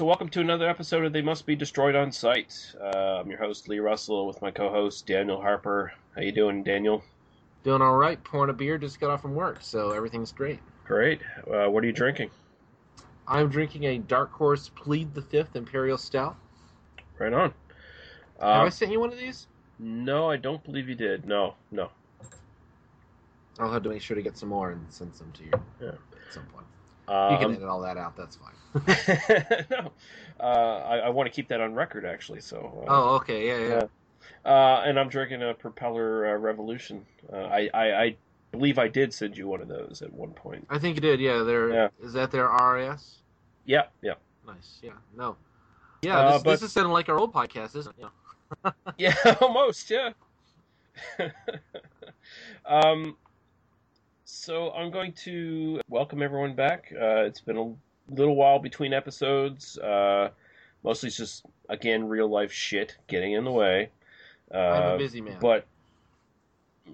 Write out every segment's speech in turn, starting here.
So, welcome to another episode of They Must Be Destroyed on Sight. Uh, I'm your host Lee Russell with my co-host Daniel Harper. How you doing, Daniel? Doing all right. Pouring a beer. Just got off from work, so everything's great. Great. Uh, what are you drinking? I'm drinking a Dark Horse Plead the Fifth Imperial Stout. Right on. Have Uh, I sent you one of these? no, I don't believe you did. No, no. I'll have to make sure to get some more and send some to you Yeah. at some point. You can edit all that out. That's fine. no, uh, I, I want to keep that on record actually. So, uh, Oh, okay. Yeah, yeah. Yeah. uh, and I'm drinking a Propeller uh, Revolution. Uh, I, I, I believe I did send you one of those at one point. I think you did. Yeah. They're, Yeah. Is that their RS? Yeah, yeah, Nice. Yeah. No. Yeah. Uh, this, but- this is sounding like our old podcast, isn't it? Yeah. yeah, almost, yeah. um, so I'm going to welcome everyone back. Uh, it's been a little while between episodes. Uh, mostly it's just again real life shit getting in the way. Uh, I'm a busy man. But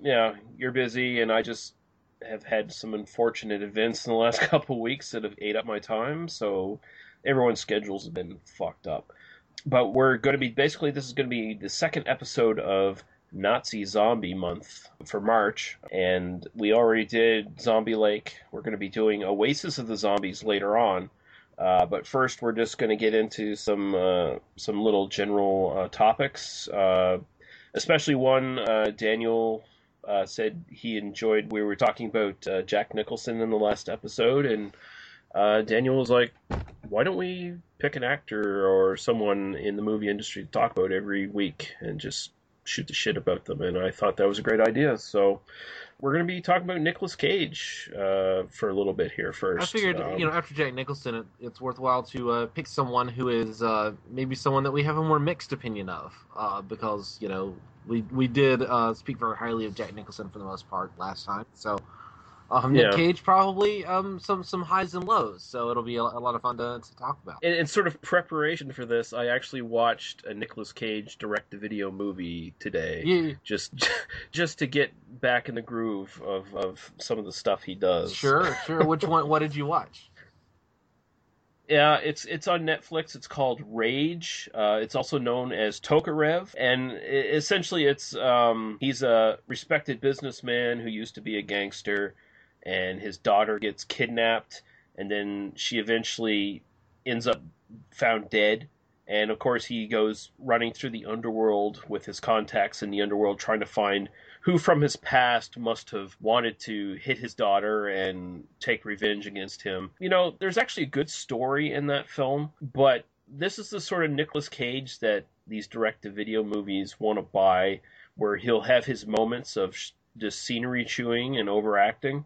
yeah, you're busy, and I just have had some unfortunate events in the last couple weeks that have ate up my time. So everyone's schedules have been fucked up. But we're going to be basically this is going to be the second episode of Nazi Zombie Month for March, and we already did Zombie Lake. We're going to be doing Oasis of the Zombies later on. Uh, but first, we're just going to get into some uh, some little general uh, topics, uh, especially one uh, Daniel said he enjoyed. We were talking about Jack Nicholson in the last episode, and uh, Daniel was like, "Why don't we pick an actor or someone in the movie industry to talk about every week and just shoot the shit about them?" And I thought that was a great idea. So we're going to be talking about Nicolas Cage uh, for a little bit here first. I figured, Um, you know, after Jack Nicholson, it, it's worthwhile to uh, pick someone who is uh, maybe someone that we have a more mixed opinion of, uh, because you know we we did uh, speak very highly of Jack Nicholson for the most part last time. So um, Nick Yeah. Cage probably um, some some highs and lows. So it'll be a, a lot of fun to, to talk about. in, in sort of preparation for this, I actually watched a Nicolas Cage direct-to-video movie today. Yeah, just just to get back in the groove of, of some of the stuff he does. sure, sure. Which one? What did you watch? Yeah, it's it's on Netflix. It's called Rage. Uh, it's also known as Tokarev, and i essentially, it's um, he's a respected businessman who used to be a gangster, and his daughter gets kidnapped, and then she eventually ends up found dead. And of course, he goes running through the underworld with his contacts in the underworld, trying to find who from his past must have wanted to hit his daughter and take revenge against him. You know, there's actually a good story in that film, but this is the sort of Nicolas Cage that these direct to video movies want to buy, where he'll have his moments of just scenery chewing and overacting.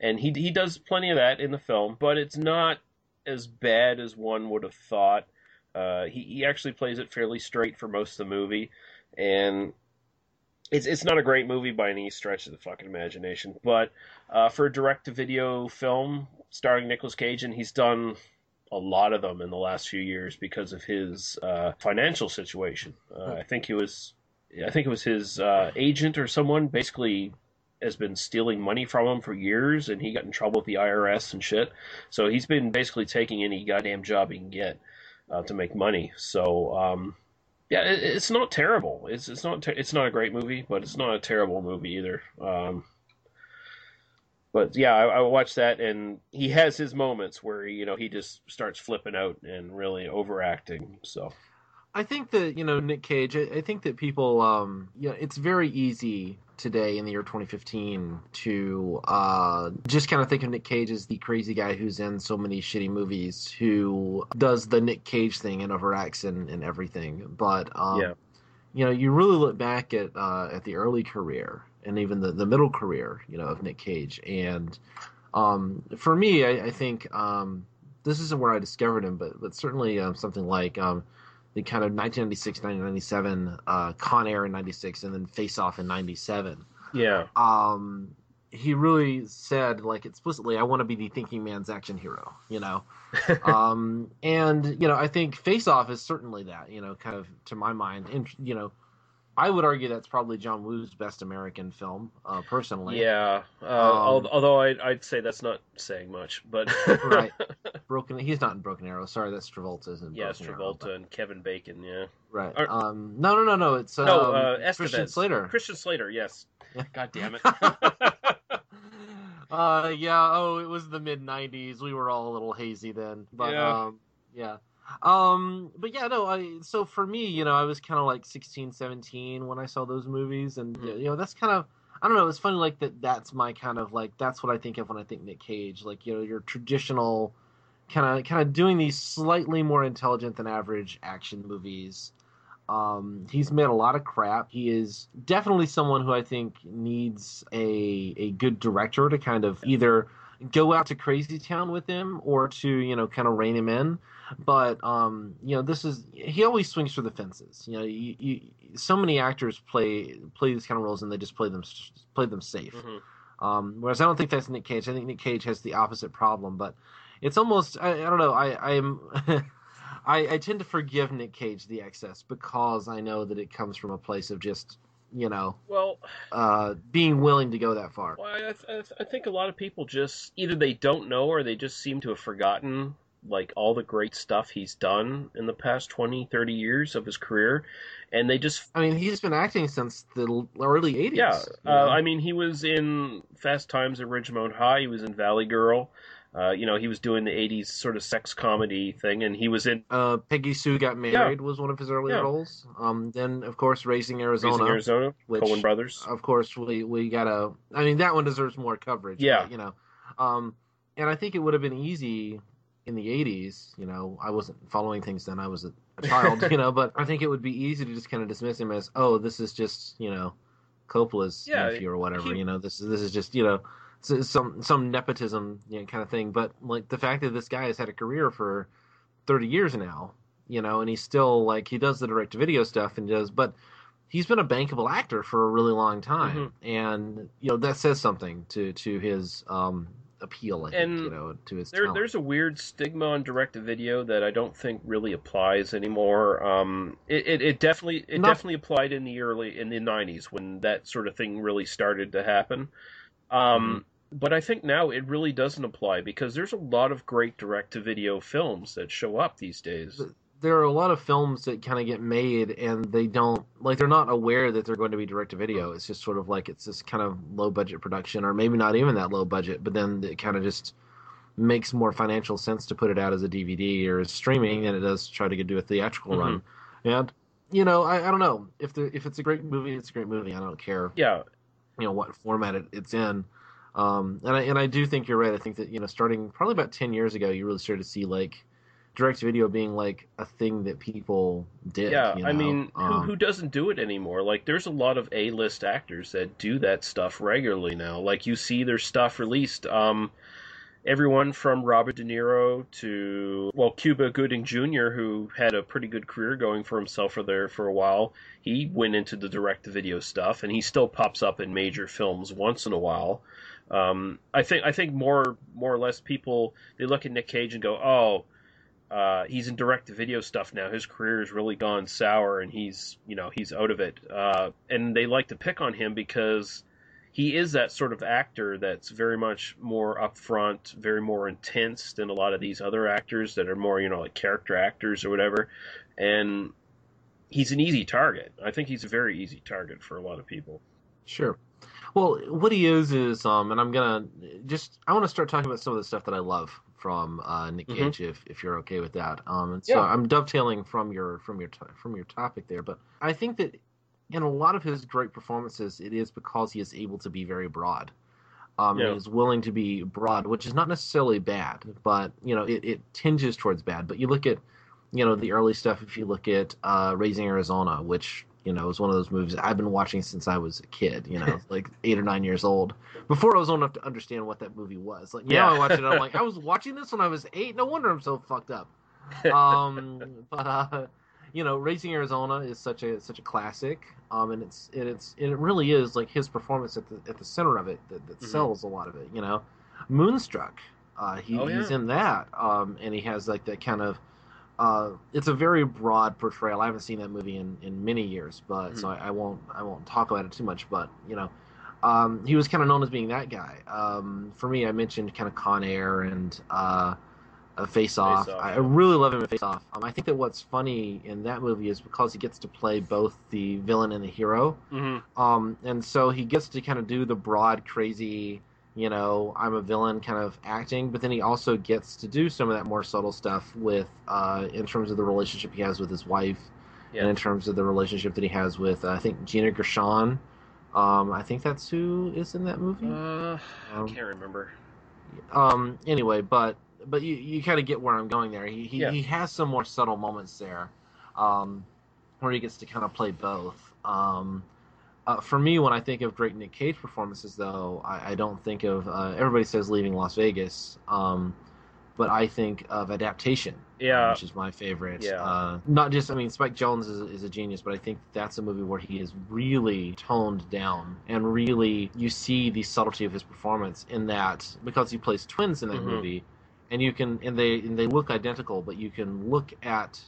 And he, he does plenty of that in the film, but it's not as bad as one would have thought. Uh, he, he actually plays it fairly straight for most of the movie, and it's it's not a great movie by any stretch of the fucking imagination. But uh, for a direct to video film starring Nicolas Cage, and he's done a lot of them in the last few years because of his uh, financial situation. Uh, I think he was, I think it was his uh, agent or someone basically has been stealing money from him for years, and he got in trouble with the IRS and shit. So he's been basically taking any goddamn job he can get uh, to make money. So um, yeah, it, it's not terrible. It's it's not ter- it's not a great movie, but it's not a terrible movie either. Um, but yeah, I, I watched that, and he has his moments where you know he just starts flipping out and really overacting. So I think that you know Nick Cage. I, I think that people, um, you know, it's very easy today in the year 2015 to uh, just kind of think of Nick Cage as the crazy guy who's in so many shitty movies, who does the Nick Cage thing and overacts and, and everything. But um, Yeah. you know, you really look back at uh, at the early career and even the, the middle career, you know, of Nick Cage. And um, for me, I, I think um, this isn't where I discovered him, but but certainly um, something like um, the kind of 1996, 1997 uh, Con Air in '96, and then Face Off in '97. Yeah. Um, he really said like explicitly, "I want to be the thinking man's action hero," you know. um, and you know, I think Face Off is certainly that, you know, kind of to my mind, and you know, I would argue that's probably John Woo's best American film, uh, personally. Yeah. Uh, Um, although I'd, I'd say that's not saying much, but right. Broken. He's not in Broken Arrow. Sorry, that's Travolta's in yeah, it's Broken Arrow, Travolta and Kevin Bacon. Yeah. right. Or- um, no, no, no, no. It's um, no, uh, Christian Slater. Christian Slater. Yes. Yeah. God damn it. uh, yeah. Oh, it was the mid '90s. We were all a little hazy then, but Yeah. um, yeah. Um, but yeah, no. I so for me, you know, I was kind of like 16, 17 when I saw those movies, and Mhm. you know, that's kind of. I don't know. It's funny, like that. That's my kind of like. That's what I think of when I think Nick Cage. Like you know, your traditional, kind of, kind of doing these slightly more intelligent than average action movies. Um, he's made a lot of crap. He is definitely someone who I think needs a a good director to kind of either go out to Crazy Town with him or to you know kind of rein him in. But um, you know, this is he always swings for the fences. You know, you, you, so many actors play play these kind of roles and they just play them play them safe. Mhm. Um, whereas I don't think that's Nick Cage. I think Nick Cage has the opposite problem. But it's almost I, I don't know. I I'm I, I tend to forgive Nick Cage the excess because I know that it comes from a place of just you know Well, uh, being willing to go that far. well I, I, I think a lot of people just either they don't know or they just seem to have forgotten like all the great stuff he's done in the past 20 30 years of his career and they just I mean, he's been acting since the early '80s. yeah uh, i mean he was in fast times at ridgemont high he was in valley girl uh, you know he was doing the 80s sort of sex comedy thing and he was in uh, Peggy Sue Got Married was one of his early Yeah. roles. Um, then of course Raising Arizona. Raising arizona which- Coen brothers Of course, we we gotta. I mean, that one deserves more coverage. Yeah. but, you know, um, and I think it would have been easy in the '80s. You know, I wasn't following things then; I was a, a child. you know, but I think it would be easy to just kind of dismiss him as, oh, this is just you know, Coppola's Yeah, nephew or whatever. he- you know, this is this is just you know. Some some nepotism you know, kind of thing, but like the fact that this guy has had a career for thirty years now, you know, and he's still like he does the direct to video stuff and does, but he's been a bankable actor for a really long time, Mm-hmm. and you know that says something to to his um appeal. I think And you know to his There, there's a weird stigma on direct-to-video that I don't think really applies anymore. Um, it, it, it definitely it Not- definitely applied in the early in the '90s when that sort of thing really started to happen. Um, But I think now it really doesn't apply because there's a lot of great direct-to-video films that show up these days. there are a lot of films that kind of get made and they don't like they're not aware that they're going to be direct to video. Mm-hmm. It's just sort of like it's this kind of low budget production, or maybe not even that low budget, but then it kind of just makes more financial sense to put it out as a DVD or as streaming than it does to try to do a theatrical mm-hmm. run. And you know, I, I don't know if the if it's a great movie, it's a great movie. I don't care Yeah, you know what format it, it's in. Um, and I and I do think you're right. I think that you know, starting probably about ten years ago, you really started to see like direct video being like a thing that people did. yeah. you I know? mean, who Um, who doesn't do it anymore? Like, there's a lot of A-list actors that do that stuff regularly now. Like, you see their stuff released. Um, everyone from Robert De Niro to well Cuba Gooding Jr., who had a pretty good career going for himself for there for a while. He went into the direct-to-video stuff, and he still pops up in major films once in a while. Um, I think I think more more or less people they look at Nick Cage and go, oh. Uh, he's in direct-to-video stuff now. His career has really gone sour, and he's, you know, he's out of it. Uh, and they like to pick on him because he is that sort of actor that's very much more upfront, very more intense than a lot of these other actors that are more, you know, like character actors or whatever. And he's an easy target. I think he's a very easy target for a lot of people. Sure. Well, what he is is, um, and I'm gonna just I want to start talking about some of the stuff that I love from uh, Nick Mhm. Cage, if if you're okay with that. Um, and so Yeah. I'm dovetailing from your from your from your topic there, but I think that in a lot of his great performances, it is because he is able to be very broad. Um, Yeah. is willing to be broad, which is not necessarily bad, but you know it, it tinges towards bad. But you look at, you know, the early stuff. If you look at uh, Raising Arizona, which you know, it was one of those movies I've been watching since I was a kid, you know, like eight or nine years old. Before I was old enough to understand what that movie was. Like now Yeah. I watch it, I'm like, I was watching this when I was eight. No wonder I'm so fucked up. Um, but uh, you know, Raising Arizona is such a such a classic, um, and it's and it's and it really is like his performance at the at the center of it that, that Mhm. sells a lot of it. You know, Moonstruck, uh, he, Oh, he's in that, um, and he has like that kind of. Uh, it's a very broad portrayal. I haven't seen that movie in, in many years, but so I, I won't I won't talk about it too much. But you know, um, he was kind of known as being that guy. Um, for me, I mentioned kind of Con Air and uh, Face Off. I, I really love him in Face Off. Um, I think that what's funny in that movie is because he gets to play both the villain and the hero. hmm Um, and so he gets to kind of do the broad, crazy, you know, I'm a villain kind of acting, but then he also gets to do some of that more subtle stuff with, uh, in terms of the relationship he has with his wife, Yeah. and in terms of the relationship that he has with, uh, I think, Gina Gershon. Um, I think that's who is in that movie. Uh, I Um, can't remember. um anyway but but you you kind of get where i'm going there he he, Yeah. he has some more subtle moments there um where he gets to kind of play both um uh, for me when i think of great nick cage performances though i, I don't think of uh, everybody says leaving las vegas um but i think of adaptation Yeah. which is my favorite. Yeah. Uh, not just, I mean, Spike Jonze is, is a genius, but I think that's a movie where he is really toned down and really you see the subtlety of his performance in that because he plays twins in that Mhm. movie, and you can and they and they look identical, but you can look at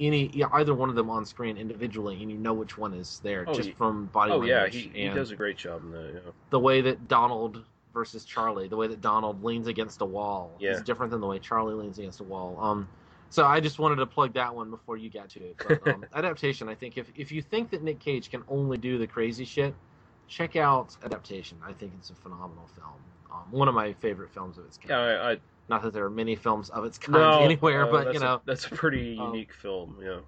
any yeah, either one of them on screen individually and you know which one is there Oh, just ye- from body Oh yeah, language he, he and does a great job in that. Yeah. the way that Donald versus Charlie, the way that Donald leans against a wall Yeah. is different than the way Charlie leans against a wall. Um, so I just wanted to plug that one before you got to it. But um, adaptation, I think if if you think that Nick Cage can only do the crazy shit, check out adaptation. I think it's a phenomenal film. Um, one of my favorite films of its kind. Yeah, I, I Not that there are many films of its kind no, anywhere, uh, but you a- know, that's a pretty um, unique film. Yeah.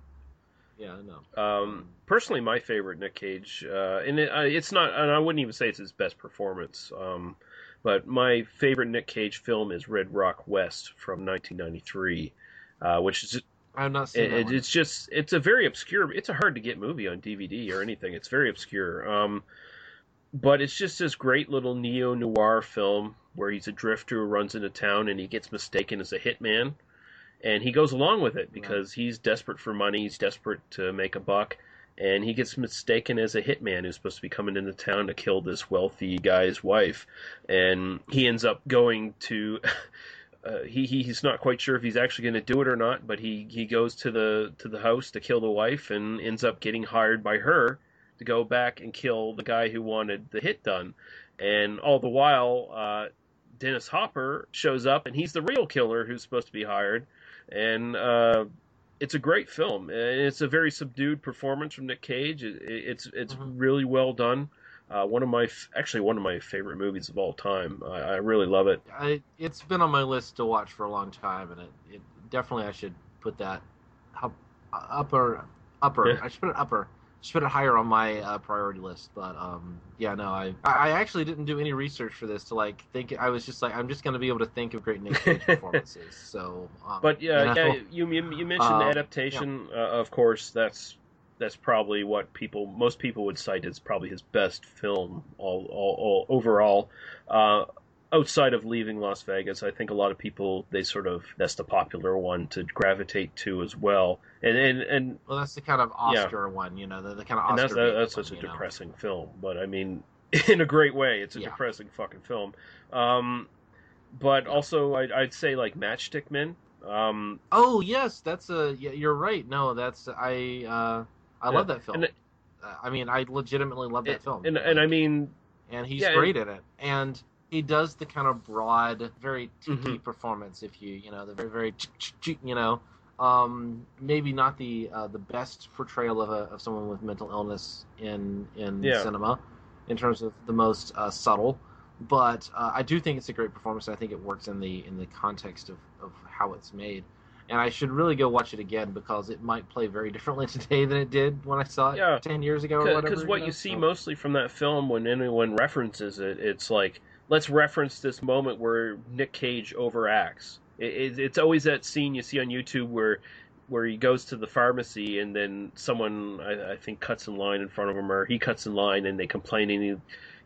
yeah, no. Um, personally, my favorite Nick Cage, uh, and it, uh, it's not, and I wouldn't even say it's his best performance. Um, but my favorite Nick Cage film is Red Rock West from 1993, uh, which is I'm not seen it, it's just it's a very obscure. It's a hard to get movie on DVD or anything. It's very obscure. Um, but it's just this great little neo noir film where he's a drifter who runs into town and he gets mistaken as a hitman, and he goes along with it because he's desperate for money. He's desperate to make a buck. And he gets mistaken as a hitman who's supposed to be coming into town to kill this wealthy guy's wife, and he ends up going to uh, he, he he's not quite sure if he's actually going to do it or not, but he he goes to the to the house to kill the wife and ends up getting hired by her to go back and kill the guy who wanted the hit done, and all the while uh, Dennis Hopper shows up and he's the real killer who's supposed to be hired, and uh, it's a great film. And It's a very subdued performance from Nick Cage. It, it's it's Mhm. really well done. Uh, one of my actually one of my favorite movies of all time. I, I really love it. I, it's been on my list to watch for a long time, and it, it definitely I should put that up, upper upper. Yeah. I should put it upper. Should put it higher on my uh, priority list. But um, yeah, no, I I actually didn't do any research for this to like think. I was just like, I'm just gonna be able to think of great Nick Cage performances. So, um, But yeah, you know, yeah, you you, you mentioned Um, adaptation. Uh, of course, that's that's probably what people most people would cite as probably his best film all, all, all overall. Outside of leaving Las Vegas, I think a lot of people they sort of that's the popular one to gravitate to as well. And and and, well, that's the kind of Oscar one, you know, the, the kind of Oscar. and that's that, that's one, such a you know. depressing film. But I mean, in a great way, it's a Yeah. depressing fucking film. Um, but also, I'd, I'd say like Matchstick Men. Um, Oh yes, that's a. Yeah, you're right. No, that's I. Uh, I Yeah, love that film. and it- I mean, I legitimately love that film. and and I mean, and he's Yeah, great at it. And he does the kind of broad, very tiki Mhm. performance. If you, you know, the very, very, you know, um, maybe not the uh, the best portrayal of a of someone with mental illness in in Yeah. cinema, in terms of the most uh, subtle. But uh, I do think it's a great performance. I think it works in the in the context of, of how it's made. And I should really go watch it again because it might play very differently today than it did when I saw it Yeah. ten years ago or whatever. because what know? you see So- mostly from that film when anyone references it, it's like let's reference this moment where Nick Cage overacts. It, it, it's always that scene you see on YouTube where where he goes to the pharmacy and then someone I, I think cuts in line in front of him or he cuts in line and they complain and he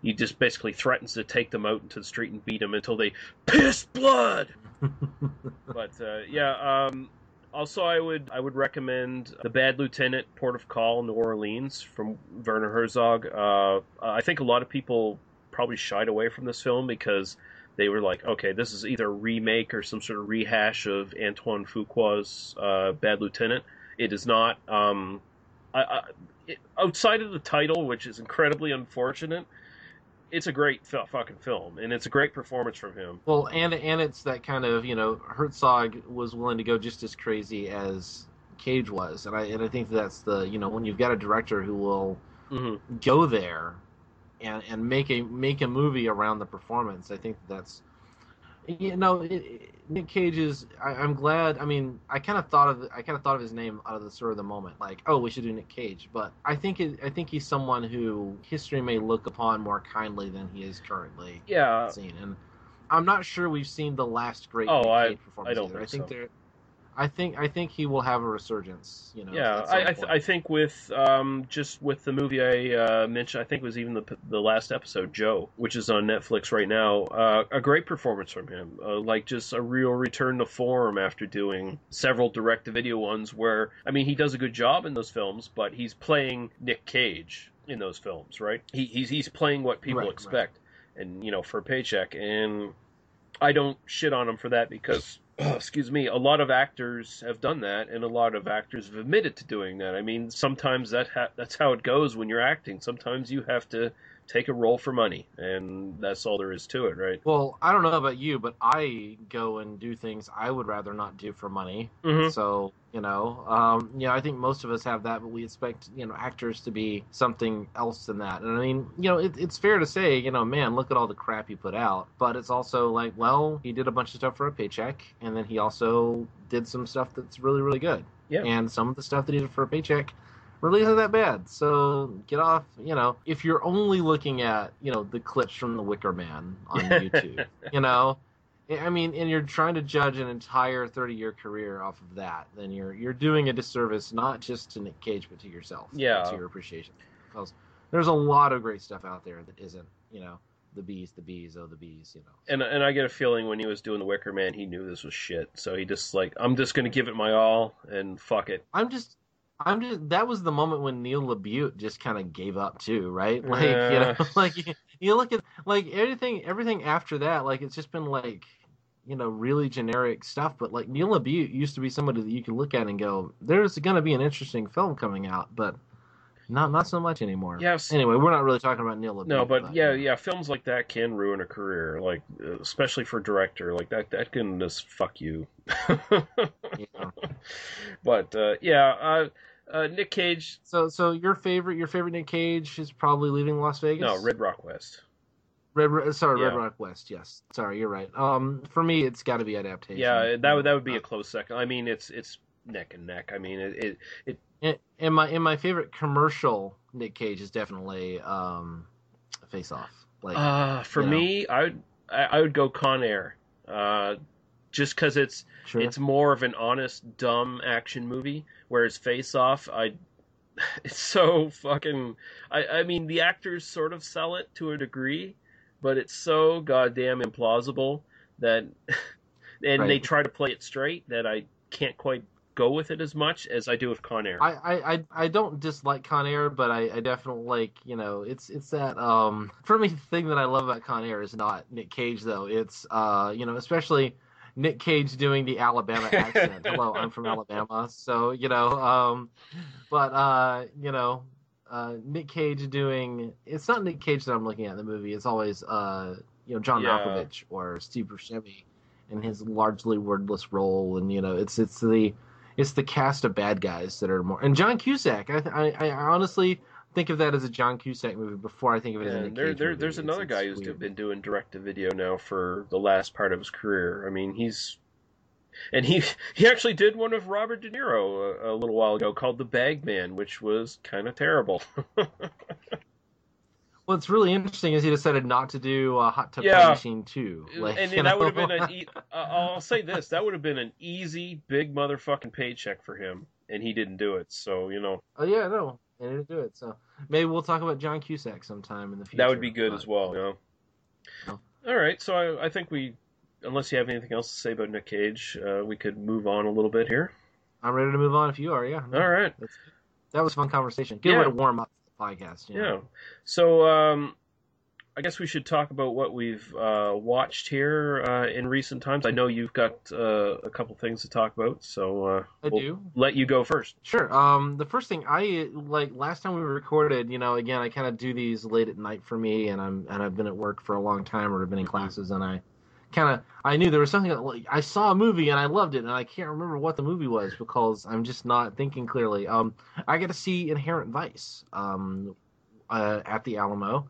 he just basically threatens to take them out into the street and beat them until they piss blood. but uh, yeah, um, also I would I would recommend The Bad Lieutenant, Port of Call, New Orleans from Werner Herzog. Uh, I think a lot of people probably shied away from this film because they were like, okay, this is either a remake or some sort of rehash of Antoine Fuqua's uh, Bad Lieutenant. It is not. Um, I, I, it, outside of the title, which is incredibly unfortunate, it's a great f- fucking film, and it's a great performance from him. Well, and and it's that kind of you know Herzog was willing to go just as crazy as Cage was, and I and I think that's the you know when you've got a director who will Mm-hmm. go there and and make a make a movie around the performance. I think that's you know it, it- Nick Cage is. I, I'm glad. I mean, I kind of thought of I kind of thought of his name out of the sort of the moment, like oh we should do Nick Cage. But I think it, I think he's someone who history may look upon more kindly than he is currently Yeah, seen, and I'm not sure we've seen the last great Oh, Nick I- Cage performance. I don't either. think I think so. there. I think I think he will have a resurgence. You know. yeah. I I, th- I think with um, just with the movie I uh, mentioned, I think it was even the the last episode, Joe, which is on Netflix right now. Uh, a great performance from him, uh, like just a real return to form after doing several direct to video ones. Where I mean, he does a good job in those films, but he's playing Nick Cage in those films, right? He, he's he's playing what people Right, right. expect, and you know, for a paycheck. And I don't shit on him for that because, excuse me, a lot of actors have done that, and a lot of actors have admitted to doing that. I mean, sometimes that ha- that's how it goes when you're acting. Sometimes you have to take a role for money, and that's all there is to it, right? Well, I don't know about you, but I go and do things I would rather not do for money. Mm-hmm. So you know, um, you know, I think most of us have that, but we expect you know actors to be something else than that. And I mean, you know, it, it's fair to say, you know, man, look at all the crap he put out. But it's also like, well, he did a bunch of stuff for a paycheck, and then he also did some stuff that's really, really good. Yeah. And some of the stuff that he did for a paycheck really isn't that bad. So get off, you know, if you're only looking at, you know, the clips from The Wicker Man on YouTube, you know, I mean, and you're trying to judge an entire 30 year career off of that, then you're you're doing a disservice not just to Nick Cage but to yourself, Yeah. to your appreciation, because there's a lot of great stuff out there that isn't, you know, the bees, the bees, oh the bees, you know. And and I get a feeling when he was doing the Wicker Man, he knew this was shit. So he just like, I'm just gonna give it my all and fuck it. I'm just. I'm just. That was the moment when Neil LaBute just kind of gave up too, right? Like Yeah. you know, like you, you look at like everything, everything after that, like it's just been like, you know, really generic stuff. But like Neil LaBute used to be somebody that you could look at and go, "There's going to be an interesting film coming out," but not not so much anymore. Yes. Anyway, we're not really talking about Neil LaBute. No, but yeah, yeah, films like that can ruin a career, like especially for a director. Like that, that can just fuck you. yeah. but uh, yeah, uh, uh, Nick Cage. So, so your favorite, your favorite Nick Cage is probably leaving Las Vegas. No, Red Rock West. Red, sorry, Red Rock West. Yes, sorry, you're right. Um, for me, it's got to be adaptation. Yeah, that would that would be Uh, a close second. I mean, it's it's neck and neck. I mean, it, it, it And, and my and my favorite commercial Nick Cage is definitely um, Face Off. Like, uh, for you know. me, I would I, would go Con Air, uh, just because it's sure. it's more of an honest, dumb action movie. Whereas Face Off, I it's so fucking. I I mean, the actors sort of sell it to a degree, but it's so goddamn implausible that, and they try to play it straight that I can't quite go with it as much as I do with Con Air. I, I, I, don't dislike Con Air, but I, I definitely like you know it's it's that um for me the thing that I love about Con Air is not Nick Cage though it's uh you know especially Nick Cage doing the Alabama accent. Hello, I'm from Alabama, so you know um but uh you know uh Nick Cage doing it's not Nick Cage that I'm looking at in the movie. It's always uh you know John Yeah. Malkovich or Steve Buscemi in his largely wordless role, and you know it's it's the it's the cast of bad guys that are more and John Cusack. I I, I honestly think of that as a John Cusack movie before I think of it as a Yeah, Nick there, there, movie. there's another it's guy who's weird. been doing direct to video now for the last part of his career. I mean, he's and he he actually did one of Robert De Niro a, a little while ago called The Bag Man, which was kind of terrible. What's really interesting is he decided not to do uh, Hot Tub Yeah. Machine 2. Like, and you that would have been an. E- uh, I'll say this: that would have been an easy, big motherfucking paycheck for him, and he didn't do it. So you know oh yeah, no, and he didn't do it. So maybe we'll talk about John Cusack sometime in the future. that would be good but- as well. You know. No. All right, so I, I think we, unless you have anything else to say about Nick Cage, uh, we could move on a little bit here. I'm ready to move on if you are. Yeah. no, All right. that was a fun conversation. Good Yeah. way to warm up podcast. You know? Yeah. So um, I guess we should talk about what we've uh, watched here uh, in recent times. I know you've got uh, a couple things to talk about, so uh, I we'll do. let you go first. Sure. Um, the first thing I like last time we recorded, you know, again, I kind of do these late at night for me, and I'm and I've been at work for a long time or I've been in classes, and I kind of I knew there was something like I saw a movie and I loved it, and I can't remember what the movie was because I'm just not thinking clearly. Um, I get to see Inherent Vice, um, uh, at the Alamo.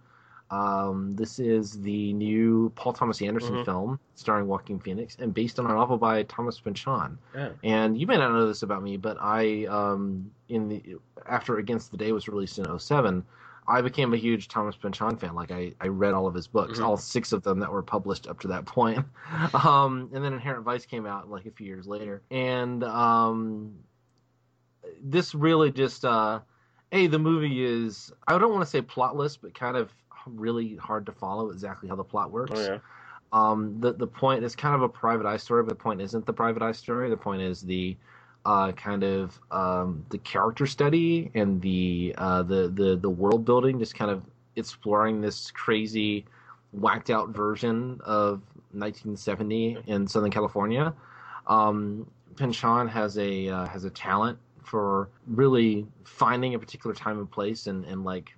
Um, this is the new Paul Thomas Anderson Mhm. film starring Joaquin Phoenix and based on a novel by Thomas Pynchon. Yeah. And you may not know this about me, but I, um, in the after Against the Day was released in 07, I became a huge Thomas Pynchon fan. Like I, I read all of his books, Mhm. all six of them that were published up to that point. Um, and then Inherent Vice came out like a few years later, and um, this really just, uh, hey, the movie is I don't want to say plotless, but kind of really hard to follow exactly how the plot works Oh yeah. um, the the point is kind of a private eye story, but the point isn't the private eye story. The point is the uh, kind of um, the character study and the uh, the the the world building, just kind of exploring this crazy, whacked out version of 1970 in Southern California. Um, Pynchon has a uh, has a talent for really finding a particular time and place and and like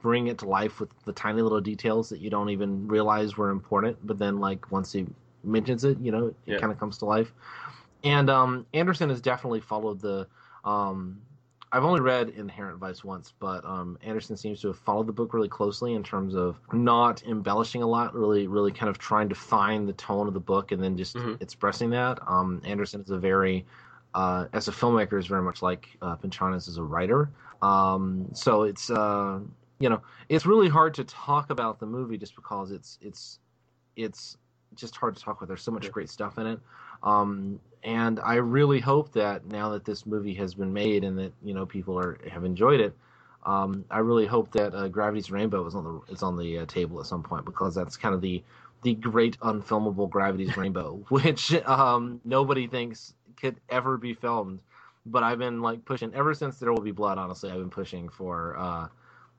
bring it to life with the tiny little details that you don't even realize were important but then like once he mentions it you know it Yeah. kind of comes to life and um anderson has definitely followed the um i've only read inherent vice once but um anderson seems to have followed the book really closely in terms of not embellishing a lot really really kind of trying to find the tone of the book and then just Mhm. expressing that um anderson is a very uh, as a filmmaker is very much like uh, is as a writer. Um, so it's uh, you know it's really hard to talk about the movie just because it's it's it's just hard to talk about. There's so much great stuff in it, um, and I really hope that now that this movie has been made and that you know people are have enjoyed it. Um, I really hope that uh, Gravity's Rainbow is on the is on the uh, table at some point because that's kind of the the great unfilmable Gravity's Rainbow, which um, nobody thinks could ever be filmed. But I've been like pushing ever since There Will Be Blood. Honestly, I've been pushing for. Uh,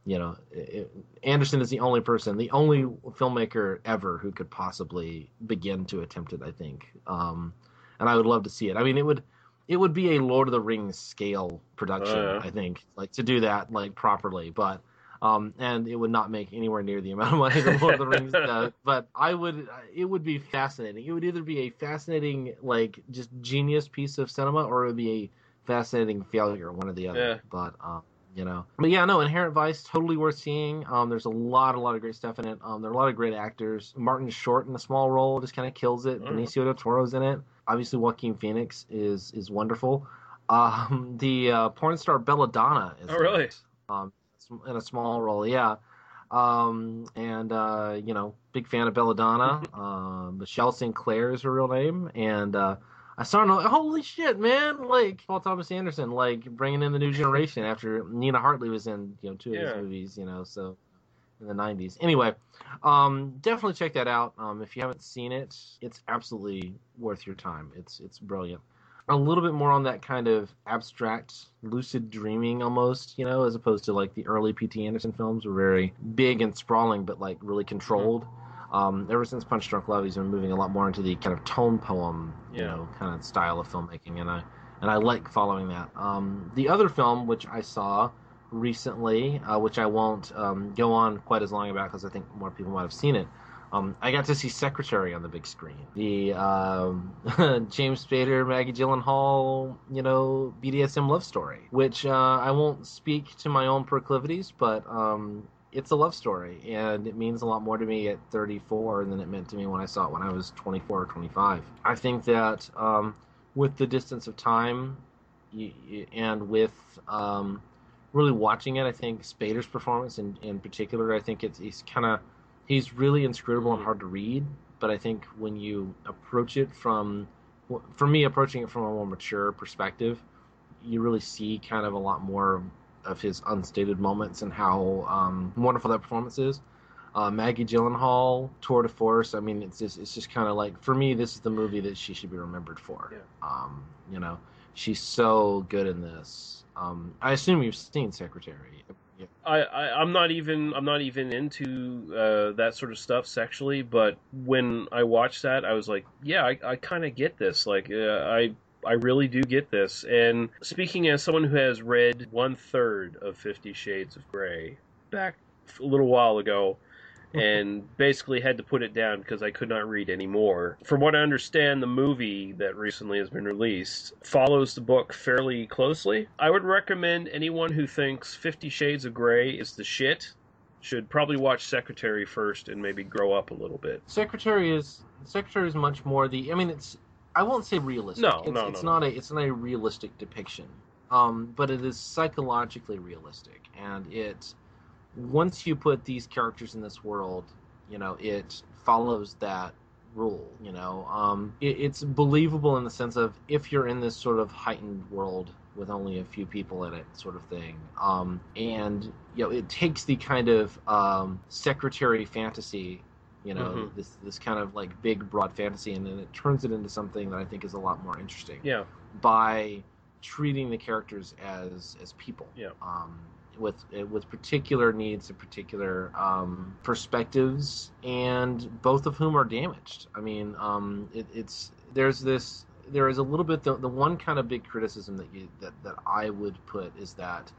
you know, it, Anderson is the only person, the only filmmaker ever who could possibly begin to attempt it. I think, um, and I would love to see it. I mean, it would it would be a Lord of the Rings scale production. Oh, yeah. I think, like to do that like properly, but. Um, and it would not make anywhere near the amount of money that Lord of the Rings does. But I would, it would be fascinating. It would either be a fascinating, like, just genius piece of cinema, or it would be a fascinating failure, one or the other. Yeah. But um, you know, but yeah, no, Inherent Vice, totally worth seeing. Um, there's a lot, a lot of great stuff in it. Um, there are a lot of great actors. Martin Short in a small role just kind of kills it. Mhm. Benicio del Toro's in it. Obviously, Joaquin Phoenix is is wonderful. Um, the uh, porn star Belladonna is Oh, in really? it. Um, in a small role, yeah. Um, and uh, you know, big fan of Belladonna. um, Michelle Sinclair is her real name, and uh, I saw her. Holy shit, man! Like Paul Thomas Anderson, like bringing in the new generation after Nina Hartley was in you know two of Yeah. his movies, you know, so in the '90s. Anyway, um, definitely check that out. Um, if you haven't seen it, it's absolutely worth your time. It's it's brilliant. A little bit more on that kind of abstract, lucid dreaming almost, you know, as opposed to like the early P.T. Anderson films were very big and sprawling, but like really controlled. Um, ever since Punch Drunk Love, he's been moving a lot more into the kind of tone poem, you Yeah. know, kind of style of filmmaking, and I and I like following that. Um, the other film which I saw recently, uh, which I won't um, go on quite as long about because I think more people might have seen it. Um, I got to see Secretary on the big screen. The um, James Spader, Maggie Gyllenhaal, you know, BDSM love story, which uh, I won't speak to my own proclivities, but um, it's a love story, and it means a lot more to me at 34 than it meant to me when I saw it when I was 24 or 25. I think that um, with the distance of time and with um, really watching it, I think Spader's performance in, in particular, I think it's he's kind of he's really inscrutable and hard to read. But I think when you approach it from, for me, approaching it from a more mature perspective, you really see kind of a lot more of his unstated moments and how um, wonderful that performance is. Uh, Maggie Gyllenhaal, tour de force. I mean, it's just it's just kind of like for me, this is the movie that she should be remembered for. Yeah. Um, you know, she's so good in this. Um, I assume you've seen Secretary. Yeah. I, I I'm not even I'm not even into uh, that sort of stuff sexually, but when I watched that, I was like, yeah, I, I kind of get this. Like, uh, I I really do get this. And speaking as someone who has read one third of Fifty Shades of Grey back a little while ago, and basically had to put it down because I could not read anymore. From what I understand, the movie that recently has been released follows the book fairly closely. I would recommend anyone who thinks Fifty Shades of Grey is the shit should probably watch Secretary first and maybe grow up a little bit. Secretary is Secretary is much more the. I mean, it's. I won't say realistic. No, it's, no, it's no, not a. It's not a realistic depiction. Um, but it is psychologically realistic, and it. Once you put these characters in this world, you know it follows that rule. You know, um, it, it's believable in the sense of if you're in this sort of heightened world with only a few people in it, sort of thing. Um, and you know, it takes the kind of um, secretary fantasy you know Mhm. this this kind of like big broad fantasy and then it turns it into something that i think is a lot more interesting Yeah, by treating the characters as as people Yeah. um with with particular needs and particular um perspectives and both of whom are damaged i mean um it, it's there's this there is a little bit the, the one kind of big criticism that you that, that i would put is that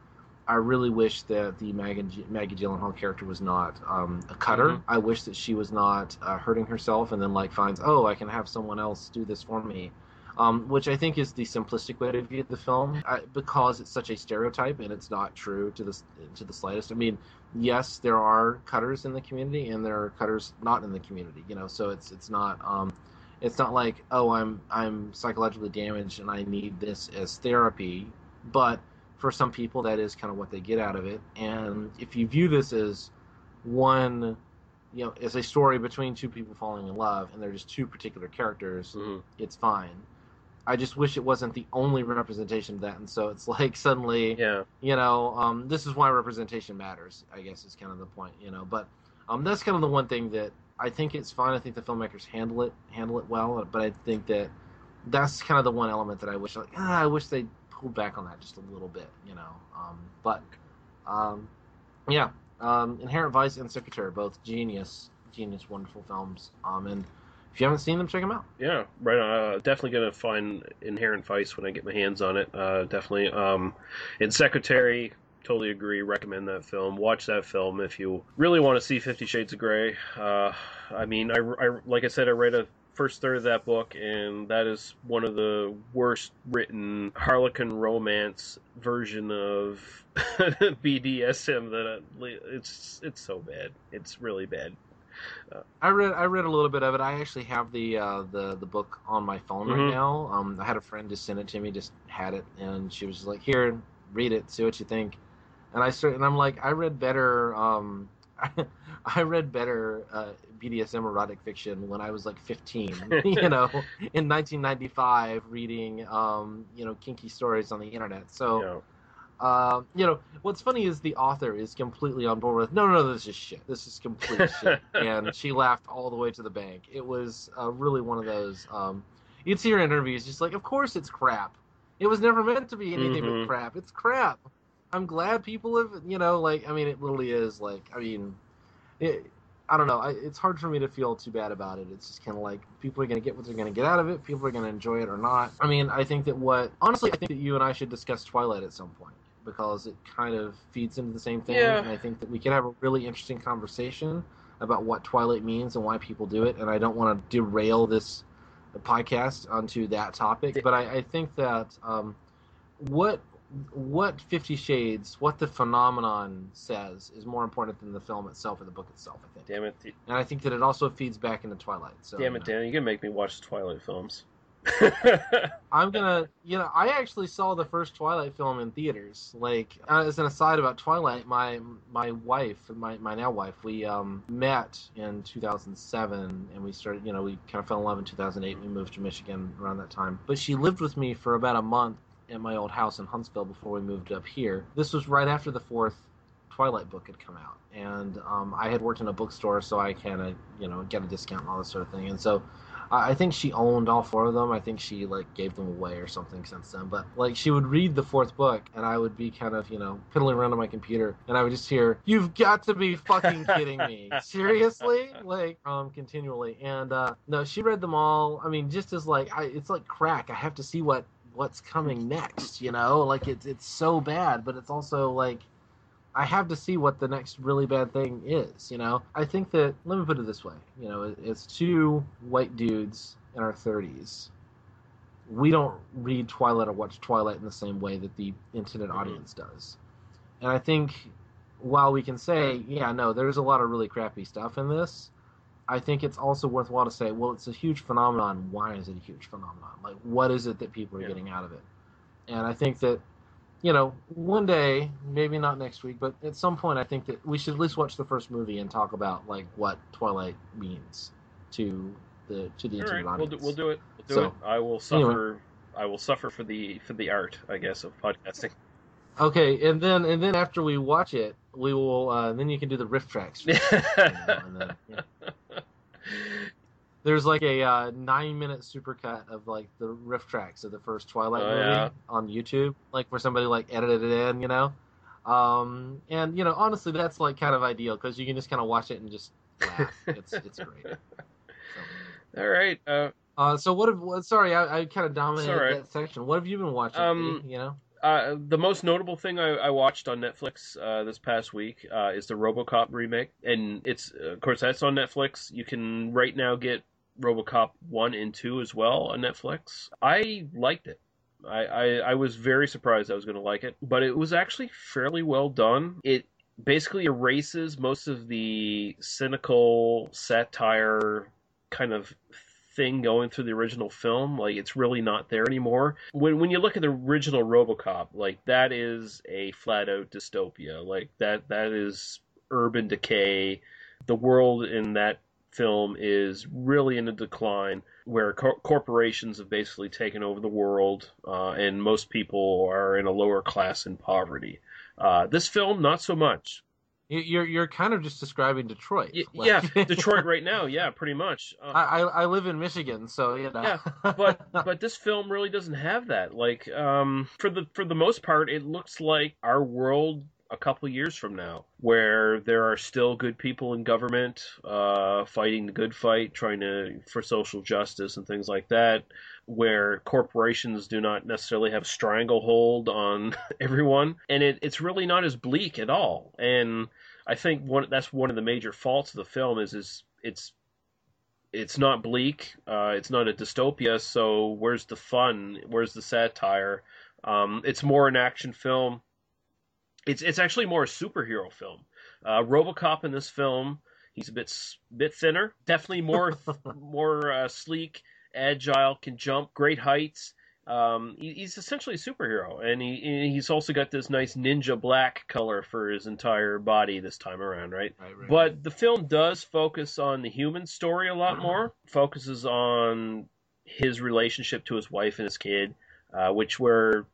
I really wish that the Maggie, Maggie Gyllenhaal character was not um, a cutter. Mhm. I wish that she was not uh, hurting herself and then like finds, oh, I can have someone else do this for me, um, which I think is the simplistic way to view the film I, because it's such a stereotype and it's not true to the to the slightest. I mean, yes, there are cutters in the community and there are cutters not in the community. You know, so it's it's not. Um, it's not like oh I'm I'm psychologically damaged and I need this as therapy, but for some people that is kind of what they get out of it and if you view this as one you know as a story between two people falling in love and they're just two particular characters Mhm. it's fine i just wish it wasn't the only representation of that. And so it's like suddenly yeah, you know um, this is why representation matters i guess is kind of the point you know. But um, that's kind of the one thing that i think it's fine. I think the filmmakers handle it handle it well. But i think that that's kind of the one element that i wish like ah, i wish they pulled back on that just a little bit you know. Um, but um, yeah um, inherent vice and secretary both genius genius wonderful films. Um, and if you haven't seen them check them out yeah, right. Uh, definitely gonna find Inherent Vice when I get my hands on it. Uh, definitely. Um, in Secretary, totally agree. Recommend that film. Watch that film if you really want to see Fifty Shades of Grey. Uh, I mean, I, I like I said, I read a first third of that book, and that is one of the worst written Harlequin romance version of BDSM that I, it's it's so bad. It's really bad. I read I read a little bit of it. I actually have the uh, the the book on my phone Mhm. right now. Um, I had a friend just send it to me, just had it, and she was like, "Here, read it, see what you think." And I started, and I'm like, I read better. Um, I read better uh, BDSM erotic fiction when I was like 15. you know, in 1995, reading um, you know kinky stories on the internet. So. You Uh, you know, what's funny is the author is completely on board with, no, no, no, this is shit. This is complete shit. And she laughed all the way to the bank. It was uh, really one of those. Um, you'd see her interviews, just like, of course it's crap. It was never meant to be anything Mhm. but crap. It's crap. I'm glad people have, you know, like, I mean, it literally is, like, I mean, it, I don't know. I, it's hard for me to feel too bad about it. It's just kind of like people are going to get what they're going to get out of it. People are going to enjoy it or not. I mean, I think that what honestly, I think that you and I should discuss Twilight at some point because it kind of feeds into the same thing. Yeah. And I think that we can have a really interesting conversation about what Twilight means and why people do it. And I don't want to derail this podcast onto that topic, but I, I think that um, what what Fifty Shades, what the phenomenon says, is more important than the film itself or the book itself. I think, Damn it, and I think that it also feeds back into Twilight. So damn you it, know. Dan! You're gonna make me watch the Twilight films. I'm gonna, you know, I actually saw the first Twilight film in theaters. Like, uh, as an aside about Twilight, my my wife, my my now wife, we um, met in 2007, and we started, you know, we kind of fell in love in 2008. We moved to Michigan around that time, but she lived with me for about a month at my old house in Huntsville before we moved up here. This was right after the fourth Twilight book had come out, and um, I had worked in a bookstore, so I kind of, you know, get a discount and all this sort of thing, and so I think she owned all four of them. I think she like gave them away or something since then. But like she would read the fourth book, and I would be kind of you know piddling around on my computer, and I would just hear, "You've got to be fucking kidding me! Seriously?" Like um continually. And uh no, she read them all. I mean, just as like I, it's like crack. I have to see what what's coming next. You know, like it's it's so bad, but it's also like I have to see what the next really bad thing is. You know, I think that let me put it this way. You know, it's two white dudes in our thirties. We don't read Twilight or watch Twilight in the same way that the internet Mhm. audience does, and I think while we can say, yeah, no, there's a lot of really crappy stuff in this. I think it's also worthwhile to say, well, it's a huge phenomenon. Why is it a huge phenomenon? Like, what is it that people are Yeah. getting out of it? And I think that you know, one day, maybe not next week, but at some point, I think that we should at least watch the first movie and talk about like what Twilight means to the to the All right, we'll do, we'll do it. We'll do So, it. I will anyway. suffer. I will suffer for the for the art, I guess, of podcasting. Okay, and then and then after we watch it, we will uh, then you can do the RiffTrax. you know, and then, yeah. There's like a uh, nine minute supercut of like the RiffTrax of the first Twilight Oh, movie yeah. on YouTube, like where somebody like edited it in, you know. Um, and you know, honestly, that's like kind of ideal because you can just kind of watch it and just laugh. it's it's great. So, All right. Uh, uh, so what? Have, sorry, I, I kind of dominated right. that section. What have you been watching? Um, you know. Uh, the most notable thing I, I watched on Netflix uh, this past week uh, is the RoboCop remake, and it's of course that's on Netflix. You can right now get RoboCop one and two as well on Netflix. I liked it. I, I, I was very surprised I was going to like it, but it was actually fairly well done. It basically erases most of the cynical satire kind of thing going through the original film. Like it's really not there anymore. When when you look at the original RoboCop, like that is a flat out dystopia. Like that that is urban decay. The world in that film is really in a decline where cor- corporations have basically taken over the world uh, and most people are in a lower class in poverty. Uh, this film, not so much. You- You're you're kind of just describing Detroit. Y- Like- yeah, Detroit right now. Yeah, pretty much. Uh, I, I I live in Michigan, so you know. Yeah, but but this film really doesn't have that. Like, um, for the for the most part, it looks like our world a couple years from now, where there are still good people in government, uh, fighting the good fight, trying to for social justice and things like that. Where corporations do not necessarily have stranglehold on everyone, and it, it's really not as bleak at all. And I think one that's one of the major faults of the film is is it's it's not bleak. Uh, it's not a dystopia. So where's the fun? Where's the satire? Um, it's more an action film. It's it's actually more a superhero film. Uh, RoboCop in this film, he's a bit bit thinner, definitely more more uh, sleek, agile, can jump, great heights. Um, he, he's essentially a superhero, and he and he's also got this nice ninja black color for his entire body this time around, right? Right, right. But the film does focus on the human story a lot more. Focuses on his relationship to his wife and his kid, uh, which were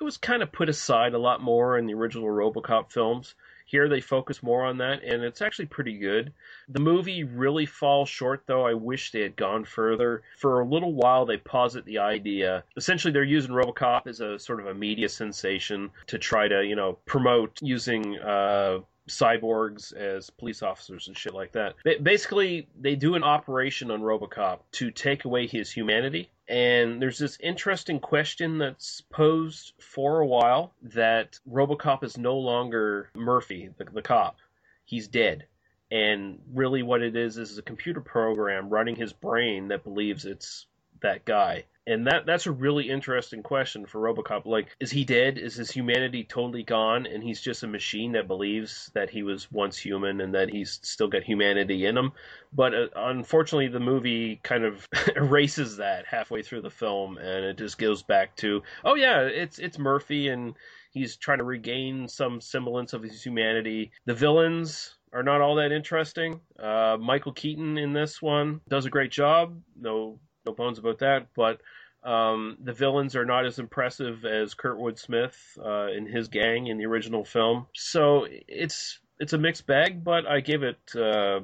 it was kind of put aside a lot more in the original RoboCop films. Here they focus more on that, and it's actually pretty good. The movie really falls short, though. I wish they had gone further. For a little while, they posit the idea. Essentially, they're using RoboCop as a sort of a media sensation to try to, you know, promote using uh, cyborgs as police officers and shit like that. Basically, they do an operation on RoboCop to take away his humanity. And there's this interesting question that's posed for a while that RoboCop is no longer Murphy, the, the cop. He's dead. And really, what it is is a computer program running his brain that believes it's that guy. And that that's a really interesting question for RoboCop. Like, is he dead? Is his humanity totally gone, and he's just a machine that believes that he was once human and that he's still got humanity in him? But uh, unfortunately, the movie kind of erases that halfway through the film, and it just goes back to, oh yeah, it's it's Murphy, and he's trying to regain some semblance of his humanity. The villains are not all that interesting. Uh, Michael Keaton in this one does a great job. No no bones about that. But um, the villains are not as impressive as Kurtwood Smith uh, in his gang in the original film. So it's it's a mixed bag, but I give it. Uh,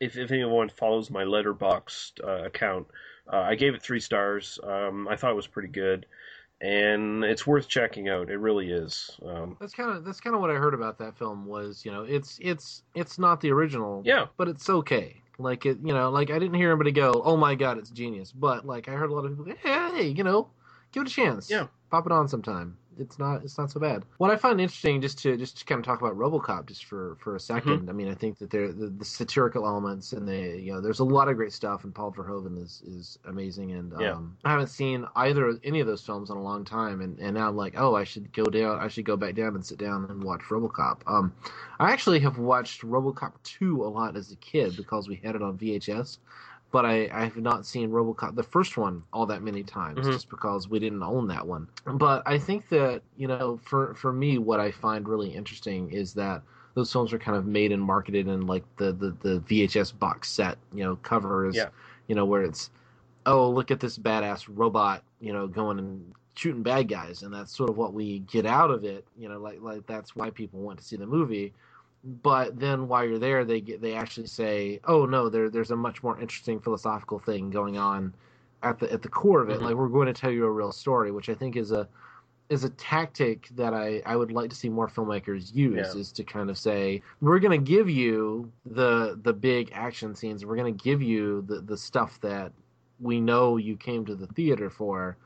if if anyone follows my Letterboxd uh, account, uh, I gave it three stars. Um, I thought it was pretty good, and it's worth checking out. It really is. Um, that's kind of that's kind of what I heard about that film. Was you know it's it's it's not the original. Yeah, but it's okay. Like it, you know, like I didn't hear anybody go, "Oh my god, it's genius," but like I heard a lot of people, "Hey, you know, give it a chance. Yeah, pop it on sometime." It's not it's not so bad. What I find interesting, just to just to kind of talk about RoboCop, just for for a 2nd mm-hmm. I mean, I think that there the, the, satirical elements and the you know there's a lot of great stuff, and Paul Verhoeven is is amazing, and yeah. um, I haven't seen either any of those films in a long time, and and now I'm like, oh, I should go down, I should go back down and sit down and watch RoboCop. Um, I actually have watched RoboCop two a lot as a kid because we had it on VHS but I, I have not seen RoboCop the first one all that many times mm-hmm. just because we didn't own that one. But I think that you know for for me what I find really interesting is that those films are kind of made and marketed in like the the, the VHS box set you know cover is yeah. you know where it's oh look at this badass robot you know going and shooting bad guys and that's sort of what we get out of it you know like like that's why people want to see the movie but then while you're there, they get they actually say, "Oh no, there there's a much more interesting philosophical thing going on at the at the core of it. Mm-hmm. Like we're going to tell you a real story," which I think is a is a tactic that I, I would like to see more filmmakers use yeah. is to kind of say we're going to give you the the big action scenes we're going to give you the the stuff that we know you came to the theater for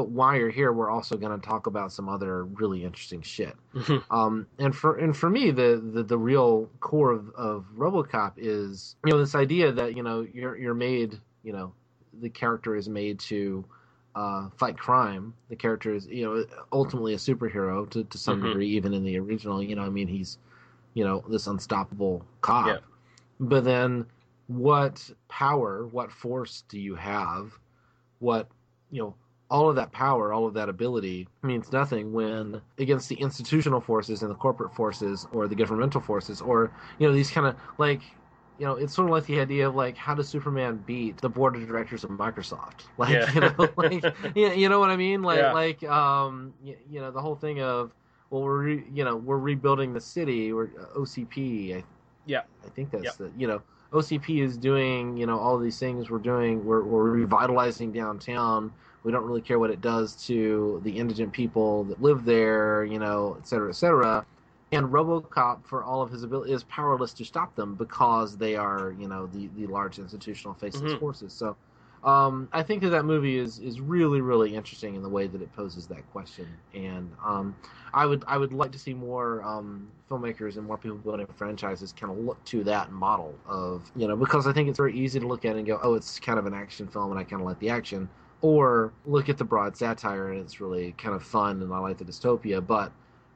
but while you're here, we're also going to talk about some other really interesting shit. Mm-hmm. Um, and for and for me, the, the, the real core of, of RoboCop is you know this idea that you know you're you're made you know the character is made to uh, fight crime. The character is you know ultimately a superhero to to some mm-hmm. degree, even in the original. You know, I mean, he's you know this unstoppable cop. Yeah. But then, what power, what force do you have? What you know all of that power, all of that ability means nothing when against the institutional forces and the corporate forces or the governmental forces or you know these kind of like you know it's sort of like the idea of like how does Superman beat the board of directors of Microsoft? Like yeah. you know like you, you know what I mean? Like yeah. like um you, you, know the whole thing of well we're re, you know we're rebuilding the city or uh, OCP I, yeah. I think that's the you know OCP is doing you know all these things we're doing. We're, we're revitalizing downtown we don't really care what it does to the indigent people that live there, you know, et cetera, et cetera. And RoboCop, for all of his ability, is powerless to stop them because they are, you know, the, the large institutional faceless mm-hmm. forces. So, um, I think that that movie is is really really interesting in the way that it poses that question, and um, I would I would like to see more um, filmmakers and more people building franchises kind of look to that model of you know because I think it's very easy to look at and go oh it's kind of an action film and I kind of like the action, or look at the broad satire and it's really kind of fun and I like the dystopia, but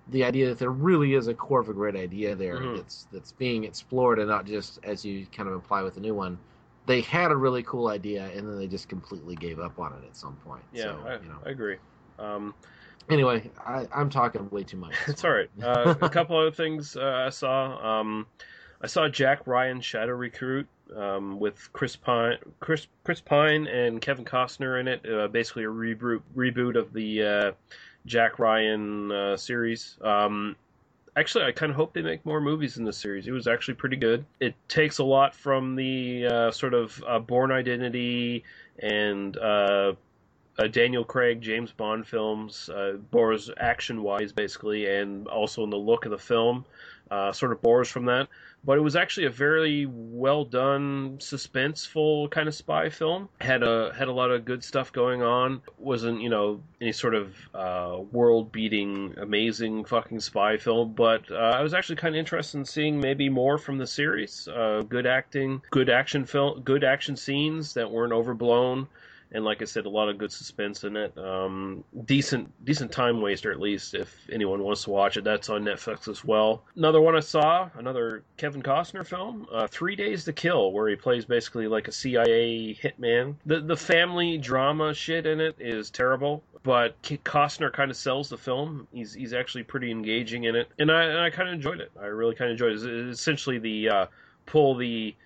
the idea that there really is a core of a great idea there mm-hmm. that's that's being explored and not just as you kind of imply with the new one. They had a really cool idea and then they just completely gave up on it at some point. Yeah, so, I, you know. I agree. Um, anyway, I, am talking way too much. It's all right. Uh, a couple other things uh, I saw. Um, I saw Jack Ryan Shadow Recruit um, with Chris Pine, Chris Chris Pine and Kevin Costner in it. Uh, basically a reboot reboot of the uh, Jack Ryan uh, series. Um, actually, I kind of hope they make more movies in this series. It was actually pretty good. It takes a lot from the uh, sort of uh, Bourne Identity and uh, Daniel Craig James Bond films, borrows action wise basically, and also in the look of the film, sort of borrows from that but it was actually a very well done, suspenseful kind of spy film. had a had a lot of good stuff going on. wasn't you know any sort of uh, world beating, amazing fucking spy film, but uh, I was actually kind of interested in seeing maybe more from the series. Uh, good acting, good action film, good action scenes that weren't overblown and like I said, a lot of good suspense in it. Um, decent, decent time waster at least if anyone wants to watch it. That's on Netflix as well. Another one I saw, another Kevin Costner film, uh, Three Days to Kill, where he plays basically like a CIA hitman. The the family drama shit in it is terrible, but Costner kind of sells the film. He's he's actually pretty engaging in it, and I and I kind of enjoyed it. I really kind of enjoyed it. It's essentially the uh, pull the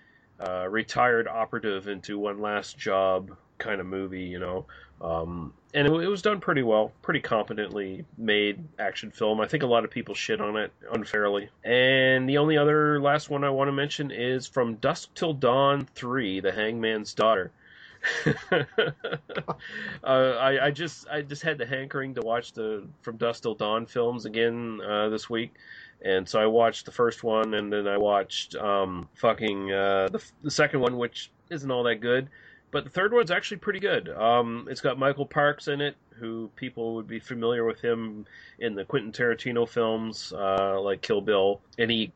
uh, retired operative into one last job kind of movie, you know. Um, and it, it, was done pretty well, pretty competently made action film. I think a lot of people shit on it unfairly. And the only other last one I want to mention is From Dusk Till Dawn 3, The Hangman's Daughter. uh, I, I, just I just had the hankering to watch the From Dusk Till Dawn films again uh, this week, and so I watched the first one, and then I watched um, fucking uh, the the second one, which isn't all that good. But the third one's actually pretty good. Um, it's got Michael Parks in it, who people would be familiar with him in the Quentin Tarantino films, uh, like Kill Bill, and he.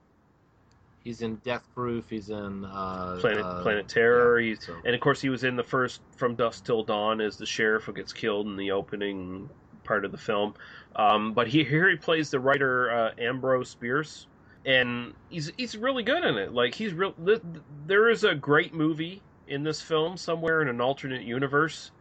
He's in Death Proof. He's in uh, Planet uh, Planet Terror. yeah, he's so- and of course he was in the first From Dusk Till Dawn as the sheriff who gets killed in the opening part of the film. Um, but he, here he plays the writer uh, Ambrose Bierce, and he's he's really good in it. Like he's real. th- There is a great movie in this film somewhere in an alternate universe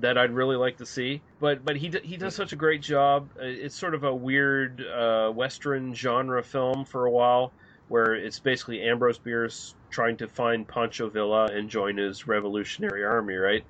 that I'd really like to see. But but he he does such a great job. Uh, It's sort of a weird uh, western genre film for a while, where it's basically Ambrose Bierce trying to find Pancho Villa and join his revolutionary army, right?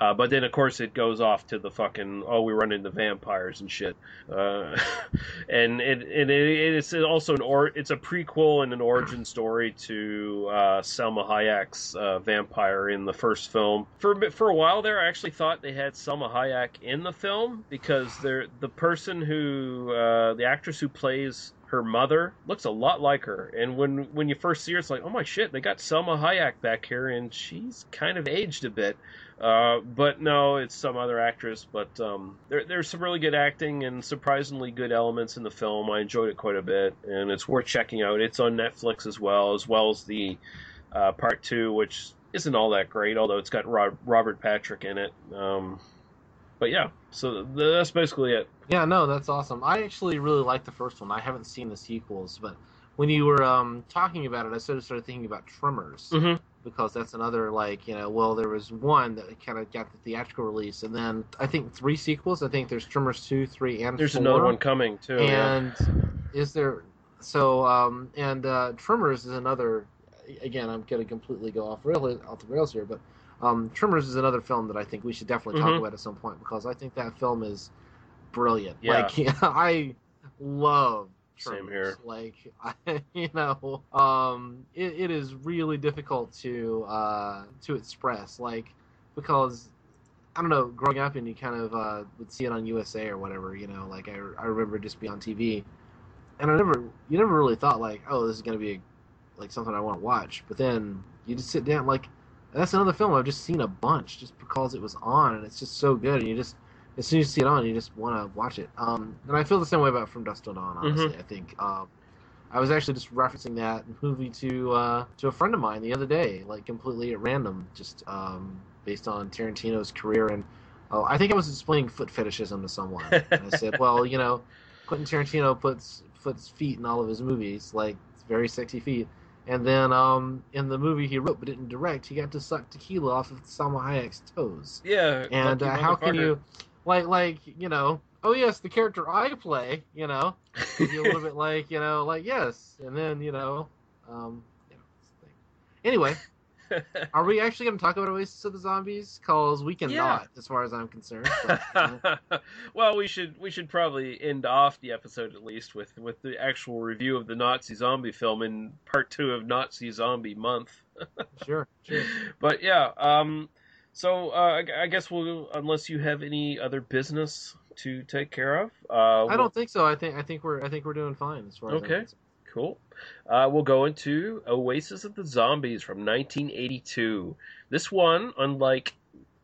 Uh, but then, of course, it goes off to the fucking oh, we run into vampires and shit, uh, and it, it, it it's also an or it's a prequel and an origin story to uh, Salma Hayek's uh, vampire in the first film. For for a while there, I actually thought they had Salma Hayek in the film because they're the person who uh, the actress who plays her mother looks a lot like her. And when when you first see her it's like oh my shit they got Salma Hayek back here and she's kind of aged a bit uh, but no, it's some other actress. But um, there, there's some really good acting and surprisingly good elements in the film. I enjoyed it quite a bit, and it's worth checking out. It's on Netflix as well, as well as the uh, part two, which isn't all that great, although it's got Rob, Robert Patrick in it. Um, but yeah, so th- that's basically it. Yeah, no, that's awesome. I actually really like the first one. I haven't seen the sequels, but when you were um, talking about it, I sort of started thinking about Tremors Mm-hmm. Because that's another like you know, well, there was one that kind of got the theatrical release, and then I think three sequels. I think there's Tremors two, three, and There's four. another one coming too. yeah. And is there? So um, and uh, Tremors is another. Again, I'm going to completely go off rail off the rails here, but um, Tremors is another film that I think we should definitely talk Mhm. about at some point because I think that film is brilliant. Yeah. Like I love Same here. Like I, you know, um, it, it is really difficult to uh, to express, like because I don't know, growing up and you kind of uh, would see it on USA or whatever, you know, like I, I remember just be on TV, and I never, you never really thought like, oh, this is gonna be like something I want to watch, but then you just sit down, like that's another film I've just seen a bunch just because it was on and it's just so good, and you just as soon as you see it on, you just want to watch it. Um, and I feel the same way about From Dusk Till Dawn. Honestly, I think um, I was actually just referencing that movie to uh, to a friend of mine the other day, like completely at random, just um, based on Tarantino's career. And oh, I think I was explaining foot fetishism to someone. and I said, well, you know, Quentin Tarantino puts puts feet in all of his movies, like very sexy feet. And then um, in the movie he wrote but didn't direct, he got to suck tequila off of Salma Hayek's toes. yeah. And uh, how can you, like, like you know, oh yes, the character I play, you know, a little bit like, you know, like yes, and then you know, um, you know, thing. Anyway, are we actually going to talk about Oasis of the Zombies? Cause we cannot, Yeah. as far as I'm concerned. But, uh, well, we should we should probably end off the episode at least with with the actual review of the Nazi zombie film in part two of Nazi Zombie Month. sure, sure. But yeah, um, so uh, I, I guess we'll unless you have any other business to take care of. Uh, I don't think so. I think I think we're I think we're doing fine as far Okay. Cool. Uh, we'll go into Oasis of the Zombies from 1982. This one, unlike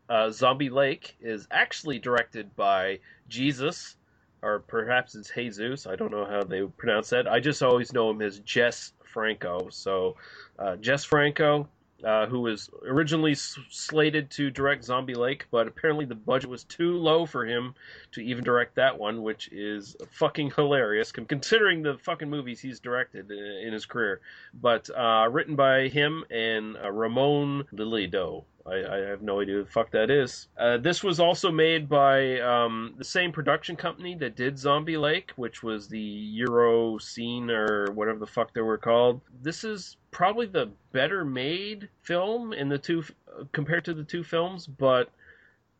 uh, Zombie Lake, is actually directed by Jesus, or perhaps it's Jesus. I don't know how they pronounce that. I just always know him as Jess Franco. So, uh, Jess Franco, uh, who was originally s- slated to direct Zombie Lake, but apparently the budget was too low for him to even direct that one, which is fucking hilarious considering the fucking movies he's directed in, in his career. But uh, written by him and uh, Ramon Lilido. I, I have no idea who the fuck that is. Uh, this was also made by um, the same production company that did Zombie Lake, which was the Euro Scene or whatever the fuck they were called. This is probably the better made film in the two uh, compared to the two films, but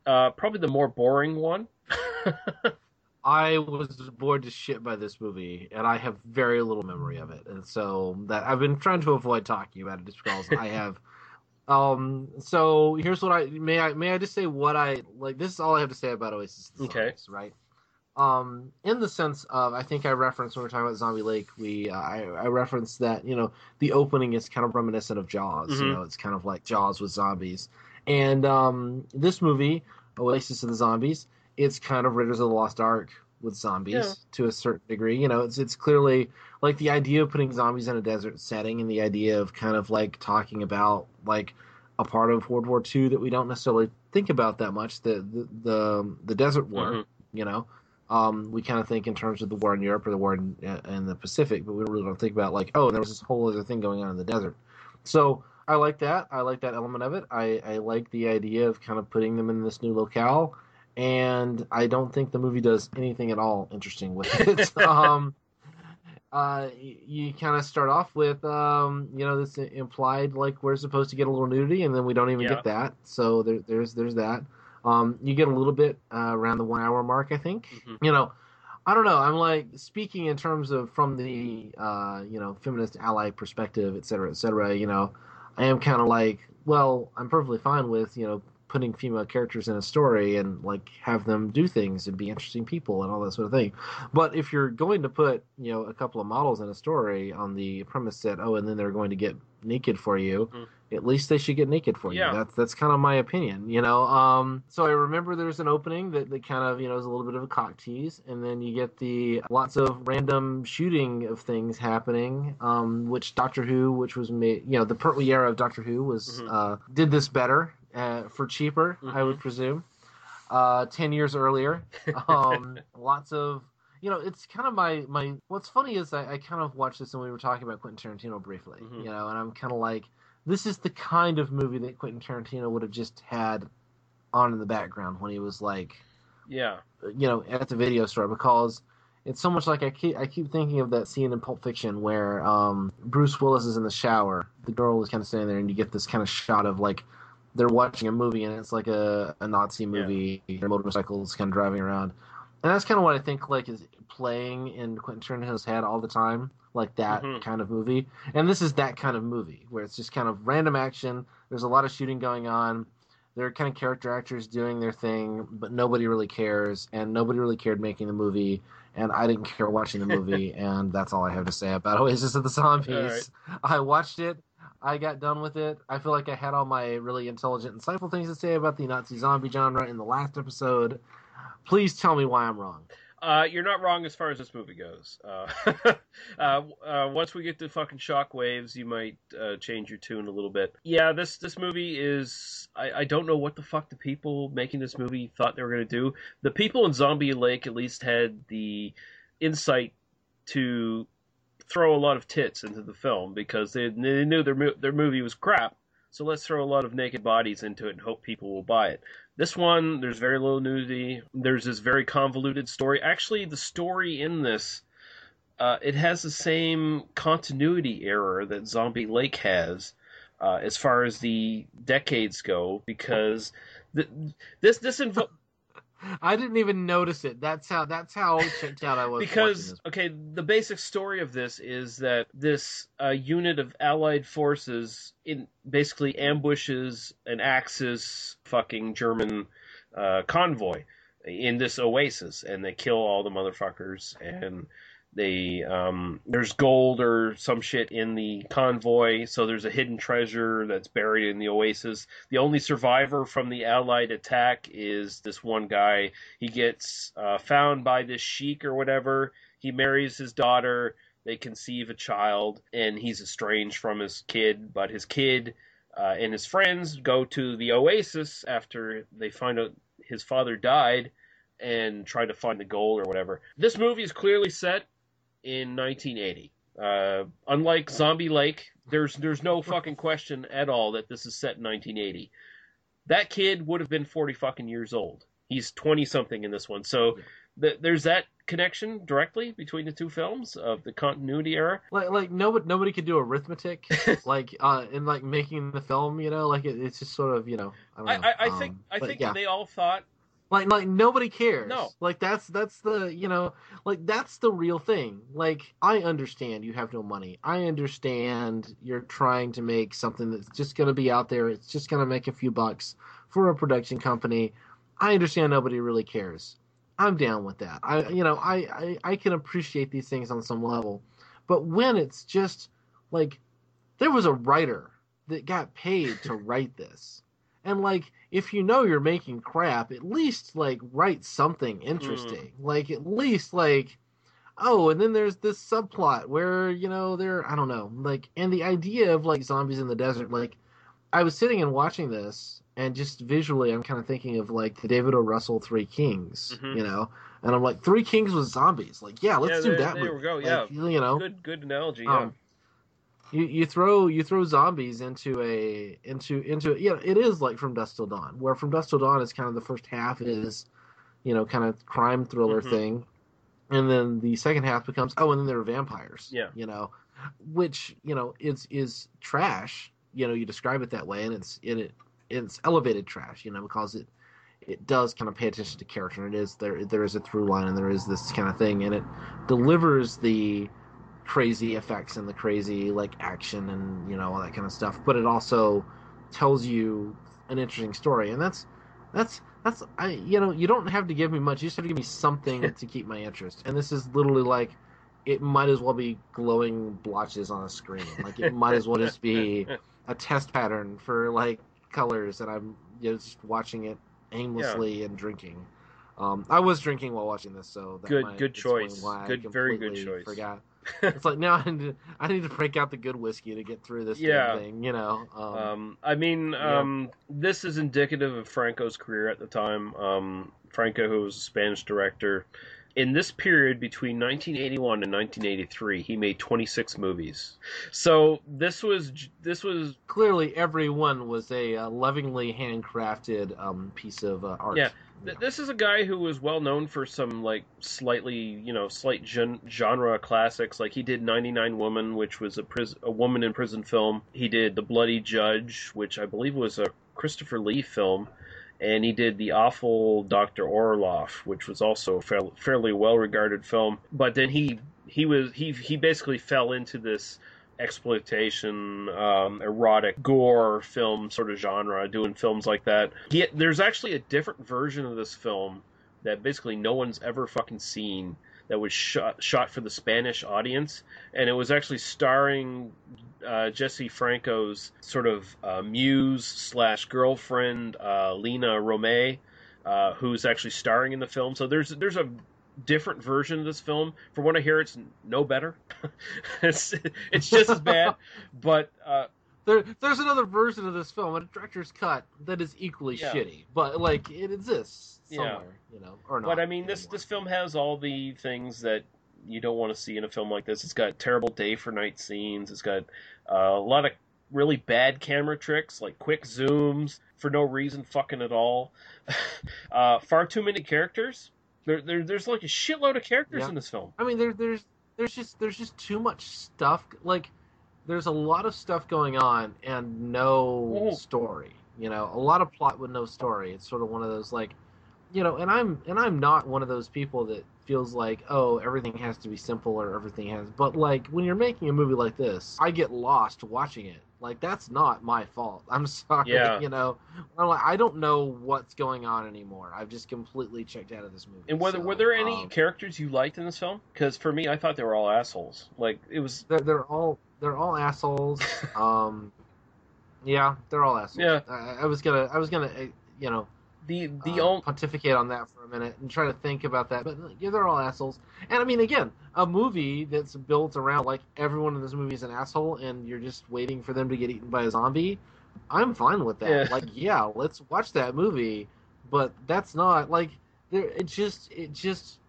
uh, probably the more boring one. I was bored to shit by this movie, and I have very little memory of it, and so that I've been trying to avoid talking about it just because I have. Um. So here's what I may I may I just say what I like. This is all I have to say about Oasis. Okay. Right. Um. In the sense of, I think I referenced when we are talking about Zombie Lake. We uh, I I referenced that you know the opening is kind of reminiscent of Jaws. You Mhm. know, it's kind of like Jaws with zombies, and um, this movie Oasis of the Zombies it's kind of Raiders of the Lost Ark with zombies Yeah. to a certain degree. You know, it's it's clearly like the idea of putting zombies in a desert setting and the idea of kind of like talking about like a part of World War II that we don't necessarily think about that much the the the, the desert war. Mhm. You know, um, we kind of think in terms of the war in Europe or the war in, in the Pacific, but we really don't think about like oh there was this whole other thing going on in the desert. So I like that. I like that element of it. I, I like the idea of kind of putting them in this new locale and I don't think the movie does anything at all interesting with it. um, uh, you kind of start off with, um, you know, this implied like we're supposed to get a little nudity, and then we don't even Yeah. get that. So there, there's there's that. Um, you get a little bit uh, around the one hour mark, I think. Mhm. You know, I don't know. I'm like speaking in terms of from the uh, you know feminist ally perspective, et cetera, et cetera. You know, I am kind of like, well, I'm perfectly fine with you know putting female characters in a story and like have them do things and be interesting people and all that sort of thing. But if you're going to put you know a couple of models in a story on the premise that oh, and then they're going to get naked for you, Mhm. At least they should get naked for you. Yeah. That's that's kind of my opinion, you know. Um, so I remember there's an opening that, that kind of you know is a little bit of a cock tease, and then you get the lots of random shooting of things happening. Um, which Doctor Who, which was made, you know, the Pertwee era of Doctor Who was Mhm. uh, did this better uh, for cheaper, I would presume. Uh, ten years earlier, um, lots of you know, it's kind of my my. What's funny is I, I kind of watched this and we were talking about Quentin Tarantino briefly, Mhm. you know, and I'm kind of like, this is the kind of movie that Quentin Tarantino would have just had on in the background when he was like, Yeah. you know, at the video store because it's so much like I keep I keep thinking of that scene in Pulp Fiction where um, Bruce Willis is in the shower, the girl is kind of standing there, and you get this kind of shot of like they're watching a movie and it's like a, a Nazi movie, their motorcycles kind of driving around, and that's kind of what I think like is playing in Quentin Tarantino's head all the time, like that Mhm. kind of movie. And this is that kind of movie where it's just kind of random action. There's a lot of shooting going on. There are kind of character actors doing their thing, but nobody really cares, and nobody really cared making the movie, and I didn't care watching the movie, and that's all I have to say about Oasis of the Zombies. I watched it. I got done with it. I feel like I had all my really intelligent, insightful things to say about the Nazi zombie genre in the last episode. Please tell me why I'm wrong. Uh, you're not wrong as far as this movie goes. Uh, uh, uh, once we get to fucking Shock Waves, you might uh, change your tune a little bit. Yeah, this this movie is. I, I don't know what the fuck the people making this movie thought they were gonna do. The people in Zombie Lake at least had the insight to throw a lot of tits into the film because they, they knew their their movie was crap. So let's throw a lot of naked bodies into it and hope people will buy it. This one, there's very little nudity. There's this very convoluted story. Actually, the story in this, uh, it has the same continuity error that Zombie Lake has, uh, as far as the decades go, because th- this this involves. I didn't even notice it. That's how that's how checked out I was. because okay the basic story of this is that this uh, unit of allied forces in basically ambushes an axis fucking german uh, convoy in this oasis and they kill all the motherfuckers and they um, there's gold or some shit in the convoy so there's a hidden treasure that's buried in the oasis the only survivor from the allied attack is this one guy he gets uh, found by this sheik or whatever. He marries his daughter. They conceive a child, and he's estranged from his kid. But his kid uh, and his friends go to the oasis after they find out his father died and try to find the gold or whatever. This movie is clearly set in 1980. Uh, unlike Zombie Lake, there's there's no fucking question at all that this is set in 1980. That kid would have been 40 fucking years old. He's 20 something in this one. So th- there's that connection directly between the two films of the continuity era. Like like nobody nobody could do arithmetic like uh in like making the film. You know, like it, it's just sort of you know. I don't I, know. I, I think Um, I think yeah. they all thought like like nobody cares. No. like that's that's the you know like that's the real thing. Like i understand you have no money. I understand you're trying to make something that's just going to be out there. It's just going to make a few bucks for a production company. I understand nobody really cares. I'm down with that. I you know i i, I can appreciate these things on some level. But when it's just like there was a writer that got paid to write this and like if you know you're making crap at least like write something interesting like at least like oh and then there's this subplot where you know they're i don't know like and the idea of like zombies in the desert like i was sitting and watching this and just visually i'm kind of thinking of like the david o russell three kings Mhm. you know and i'm like three kings with zombies like yeah let's Yeah, do there- that there movie. we go, Like, yeah. you know good good analogy. Yeah. You you throw you throw zombies into a into into you know it is like from dusk till dawn where from dusk till dawn is kind of the first half is you know kind of crime thriller Mhm. thing and then the second half becomes oh and then there are vampires Yeah. you know which you know is is trash you know you describe it that way and it's in it it's elevated trash you know because it it does kind of pay attention to character and it is there there is a through line and there is this kind of thing and it delivers the crazy effects and the crazy like action and you know all that kind of stuff but it also tells you an interesting story and that's that's that's i you know you don't have to give me much you just have to give me something to keep my interest and this is literally like it might as well be glowing blotches on a screen like it might as well just be a test pattern for like colors and i'm you know, just watching it aimlessly and drinking um, I was drinking while watching this, so that Good- good choice. Good- very good choice. Forgot. It's like now I need, to, I need to break out the good whiskey to get through this Yeah. thing, you know. Um, Um, I mean, Yeah. um, this is indicative of Franco's career at the time. Um, Franco, who was a Spanish director, in this period between 1981 and 1983, he made 26 movies. So this was this was clearly, everyone was a uh, lovingly handcrafted um, piece of uh, art. Yeah. th- this is a guy who was well known for some like slightly you know slight gen- genre classics. Like he did 99 Woman, which was a pris- a woman in prison film. He did The Bloody Judge, which I believe was a Christopher Lee film. And he did the awful Doctor Orloff, which was also a fairly, fairly well regarded film. But then he he was he he basically fell into this exploitation, um, erotic gore film sort of genre, doing films like that. He, there's actually a different version of this film that basically no one's ever fucking seen that was shot shot for the Spanish audience, and it was actually starring uh, Jesse Franco's sort of uh, muse slash girlfriend, uh, Lina Romay, uh, who's actually starring in the film. So there's there's a different version of this film. From what I hear, it's no better. it's it's just as bad, but uh, There, there's another version of this film, a director's cut, that is equally Yeah. shitty, but like it exists Yeah. you know, or not. but I mean this anymore. this film has all the things that you don't want to see in a film like this. It's got terrible day for night scenes. It's got uh, a lot of really bad camera tricks, like quick zooms for no reason, fucking at all. uh, far too many characters. There, there, there's like a shitload of characters Yeah. in this film. I mean, there, there's there's just there's just too much stuff. Like, there's a lot of stuff going on and no Mhm. story. You know, a lot of plot with no story. It's sort of one of those like, you know, and I'm and I'm not one of those people that feels like oh everything has to be simple or everything has. But like when you're making a movie like this, I get lost watching it. Like that's not my fault. I'm sorry. Yeah. You know, I'm like I don't know what's going on anymore. I've just completely checked out of this movie. And whether So, were there any um, characters you liked in this film? Because for me, I thought they were all assholes. Like it was. they're, they're all they're all assholes. um, yeah, they're all assholes. Yeah. I, I was gonna I was gonna uh, you know The the um, only pontificate on that for a minute and try to think about that, but yeah, they're all assholes. And I mean, again, a movie that's built around like everyone in this movie is an asshole, and you're just waiting for them to get eaten by a zombie. I'm fine with that. Yeah. Like, yeah, let's watch that movie, but that's not like there. It just, it just,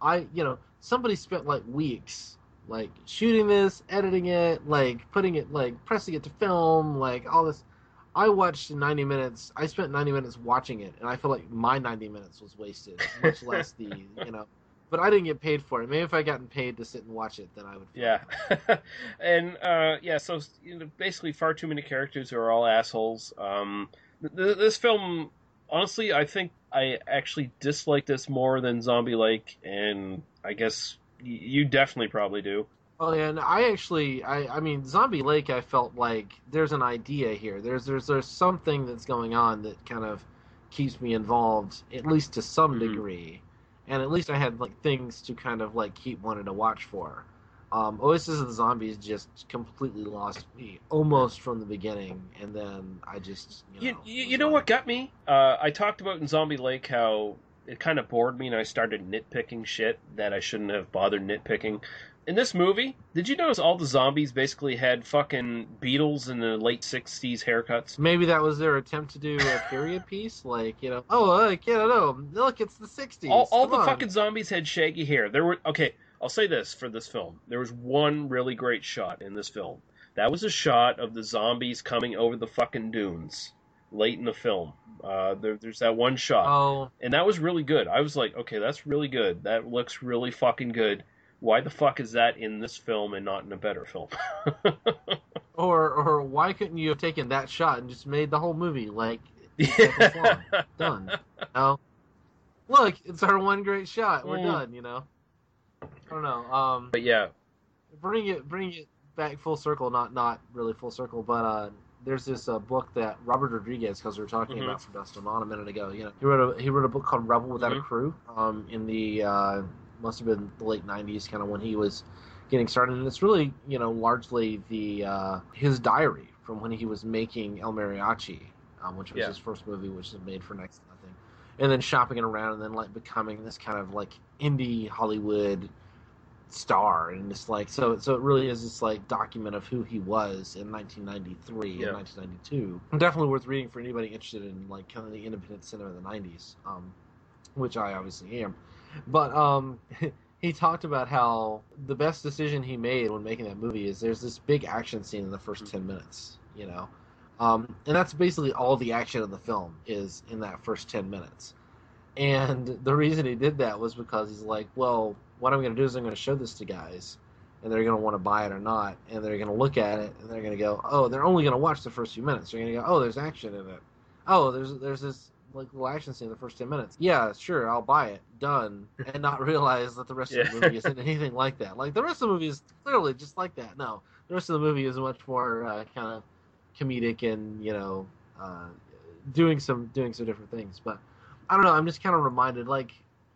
I, you know, somebody spent like weeks like shooting this, editing it, like putting it, like pressing it to film, like all this. I watched 90 minutes. I spent 90 minutes watching it, and I feel like my 90 minutes was wasted, much less the, you know. But I didn't get paid for it. Maybe if I gotten paid to sit and watch it, then I would. Yeah, and uh, yeah, so you know, basically, far too many characters who are all assholes. Um, th- th- this film, honestly, I think I actually dislike this more than Zombie Lake, and I guess y- you definitely probably do. Oh, and I actually, I, I mean, Zombie Lake. I felt like there's an idea here. There's, there's, there's something that's going on that kind of keeps me involved, at least to some Mhm. degree, and at least I had like things to kind of like keep wanting to watch for. Um, Oasis of the Zombies just completely lost me almost from the beginning, and then I just, you know, you, you know like- what got me? Uh, I talked about in Zombie Lake how it kind of bored me, and I started nitpicking shit that I shouldn't have bothered nitpicking. In this movie, did you notice all the zombies basically had fucking Beatles in the late '60s haircuts? Maybe that was their attempt to do a period piece, like you know, oh, like you know, look, it's the '60s. all, all the on. fucking zombies had shaggy hair. There were okay. I'll say this for this film: there was one really great shot in this film. That was a shot of the zombies coming over the fucking dunes late in the film. Uh, there, there's that one shot, Oh, and that was really good. I was like, okay, that's really good. That looks really fucking good. Why the fuck is that in this film and not in a better film? Or or why couldn't you have taken that shot and just made the whole movie like done? No. Look, it's our one great shot. We're Mm. done. You know. I don't know. Um, but yeah, bring it bring it back full circle. Not not really full circle, but uh, there's this uh, book that Robert Rodriguez, because we were talking Mhm. about from Dusk Dawn a minute ago. You know, he wrote a he wrote a book called Rebel Without Mhm. a Crew. Um, in the uh, must have been the late '90s, kind of when he was getting started, and it's really you know largely the uh, his diary from when he was making El Mariachi, um, which was Yeah. his first movie, which was made for next to nothing, and then shopping it around, and then like becoming this kind of like indie Hollywood star. And it's like so so it really is this like document of who he was in 1993 Yeah. and 1992 definitely worth reading for anybody interested in like kind of the independent cinema of the 90s um which i obviously am but um he talked about how the best decision he made when making that movie is there's this big action scene in the first 10 minutes you know um and that's basically all the action of the film is in that first 10 minutes and the reason he did that was because he's like, well, what I'm going to do is I'm going to show this to guys, and they're going to want to buy it or not, and they're going to look at it and they're going to go, oh, they're only going to watch the first few minutes. They're going to go, oh, there's action in it. Oh, there's there's this like little action scene in the first ten minutes. Yeah, sure, I'll buy it. Done, and not realize that the rest of the movie isn't anything like that. Like the rest of the movie is clearly just like that. No, the rest of the movie is much more uh, kind of comedic and you know uh, doing some doing some different things. But I don't know. I'm just kind of reminded, like,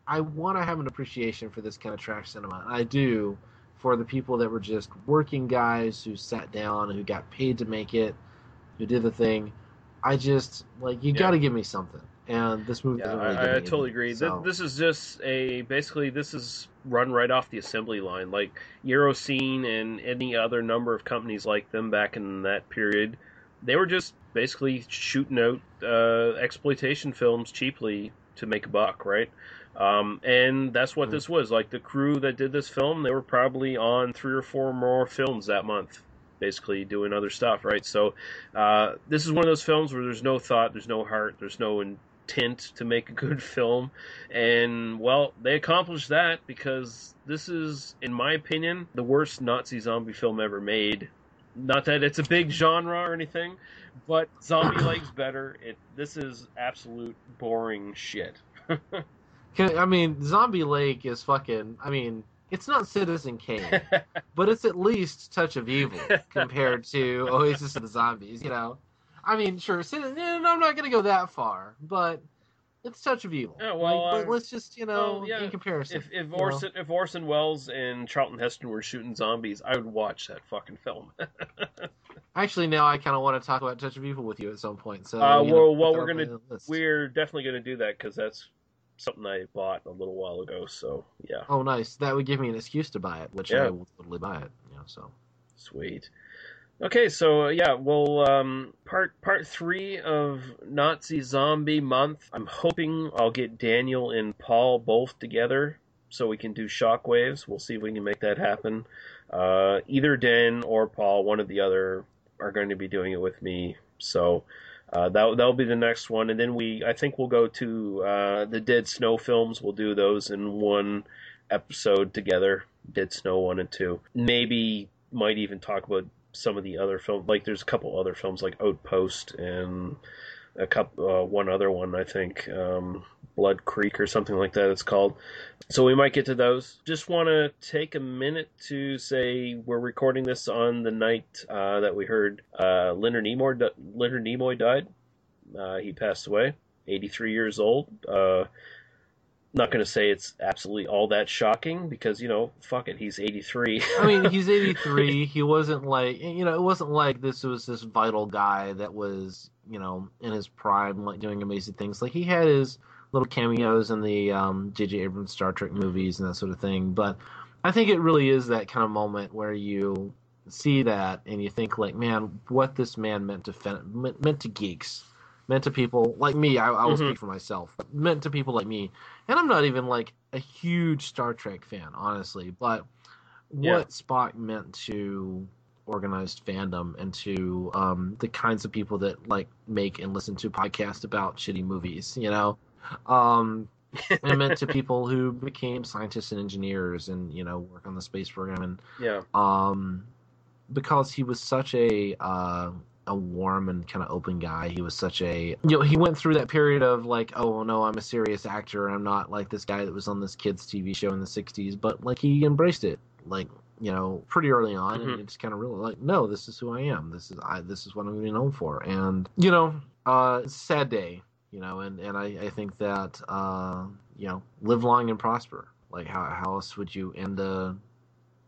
I want to have an appreciation for this kind of trash cinema. I do for the people that were just working guys who sat down, who got paid to make it, who did the thing. I just like you Yeah. got to give me something. And this movie Yeah, doesn't really I, I anything, totally agree. So- This is just a basically this is run right off the assembly line. Like Euroscene and any other number of companies like them back in that period, they were just basically shooting out uh, exploitation films cheaply to make a buck, right? Um, and that's what Mhm. this was. Like the crew that did this film, they were probably on three or four more films that month, basically doing other stuff, right? So uh, this is one of those films where there's no thought, there's no heart, there's no intent to make a good film, and well, they accomplished that because this is, in my opinion, the worst Nazi zombie film ever made. Not that it's a big genre or anything, but Zombie Legs better. It this is absolute boring shit. I mean, Zombie Lake is fucking. I mean, it's not Citizen Kane, but it's at least Touch of Evil compared to Oasis of the Zombies. You know, I mean, sure, Citizen, I'm not gonna go that far, but it's Touch of Evil. Yeah, well, Like, but uh, let's just you know, well, yeah, in comparison, if if know. Orson if Orson Welles and Charlton Heston were shooting zombies, I would watch that fucking film. Actually, now I kind of want to talk about Touch of Evil with you at some point. So, Uh, you know, well, we're gonna- We're definitely going to do that because that's something I bought a little while ago. So yeah, Oh, nice. That would give me an excuse to buy it, which Yeah. I will totally buy it. You know, so sweet. Okay, so uh, yeah, well, um, part part three of Nazi Zombie Month. I'm hoping I'll get Daniel and Paul both together so we can do Shock Waves. We'll see if we can make that happen. Uh, either Dan or Paul, one or the other, are going to be doing it with me. So uh, that that'll be the next one, and then we I think we'll go to uh, the Dead Snow films. We'll do those in one episode together. Dead Snow one and two. Maybe might even talk about some of the other films. Like there's a couple other films like Outpost and a couple uh, one other one I think um, Blood Creek or something like that it's called. So we might get to those. Just want to take a minute to say we're recording this on the night uh, that we heard uh, Leonard Nimoy Leonard Nimoy died. Uh, he passed away, 83 years old. Uh, not going to say it's absolutely all that shocking because you know, fuck it, he's 83. I mean, he's 83. he wasn't like you know, it wasn't like this was this vital guy that was you know in his prime, like doing amazing things. Like he had his little cameos in the um, J.J. Abrams Star Trek movies and that sort of thing. But I think it really is that kind of moment where you see that and you think like, man, what this man meant to meant to geeks meant to people like me. I, I will mm-hmm. speak for myself. Meant to people like me, and I'm not even like a huge Star Trek fan, honestly. But yeah. what Spock meant to organized fandom and to um, the kinds of people that like make and listen to podcasts about shitty movies, you know, um, it meant to people who became scientists and engineers and you know work on the space program and yeah, um, because he was such a uh, a warm and kind of open guy. He was such a you know he went through that period of like oh no I'm a serious actor I'm not like this guy that was on this kids TV show in the '60s, but like he embraced it like you know pretty early on mm-hmm. and it's kind of really like no this is who I am this is I this is what I'm going to be known for and you know uh sad day you know and and I I think that uh you know live long and prosper like how how else would you end a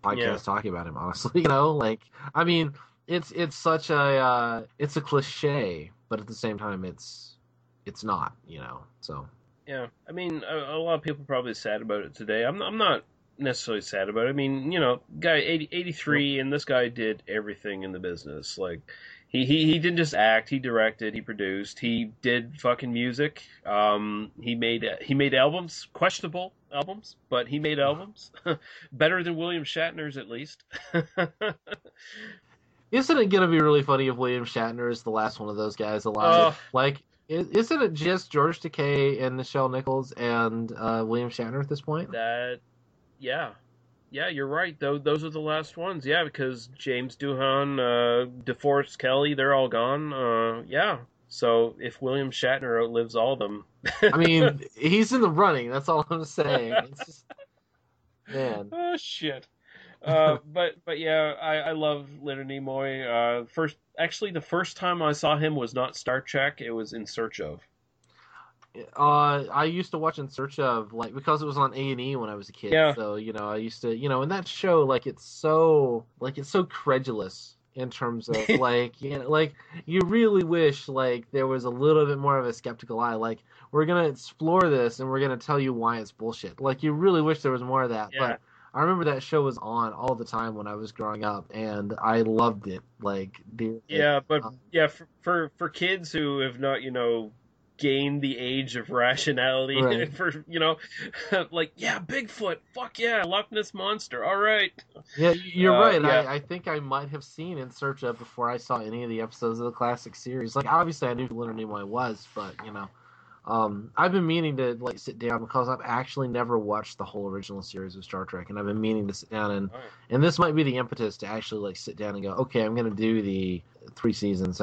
podcast yeah. talking about him honestly you know like I mean it's it's such a uh, it's a cliche, but at the same time, it's it's not. You know, so yeah. I mean, a, a lot of people probably sad about it today. I'm I'm not necessarily sad about it. I mean, you know, guy 80, 83, and this guy did everything in the business. Like, he, he, he didn't just act. He directed. He produced. He did fucking music. Um, he made he made albums, questionable albums, but he made albums better than William Shatner's at least. Isn't it going to be really funny if William Shatner is the last one of those guys alive? Uh, like, isn't it just George Takei and Nichelle Nichols and uh, William Shatner at this point? That, yeah, yeah, you're right. Though those are the last ones. Yeah, because James Doohan, uh, DeForest Kelley, they're all gone. Uh, yeah. So if William Shatner outlives all of them, I mean, he's in the running. That's all I'm saying. It's just, man. Oh shit. Uh, but but yeah, I, I love Leonard Nimoy. Uh, first, actually, the first time I saw him was not Star Trek; it was In Search of. Uh, I used to watch In Search of like because it was on A and E when I was a kid. Yeah. So you know, I used to you know, in that show, like it's so like it's so credulous in terms of like you know, like you really wish like there was a little bit more of a skeptical eye. Like we're gonna explore this and we're gonna tell you why it's bullshit. Like you really wish there was more of that. Yeah. But I remember that show was on all the time when I was growing up, and I loved it. Like, yeah, but um, yeah, for, for for kids who have not, you know, gained the age of rationality, right. for you know, like yeah, Bigfoot, fuck yeah, Loch Ness monster, all right. Yeah, you're uh, right. Yeah. I, I think I might have seen In Search of before I saw any of the episodes of the classic series. Like, obviously, I knew who Leonard Nimoy was, but you know. Um, I've been meaning to like sit down because I've actually never watched the whole original series of Star Trek, and I've been meaning to sit down and right. and this might be the impetus to actually like sit down and go, okay, I'm gonna do the three seasons.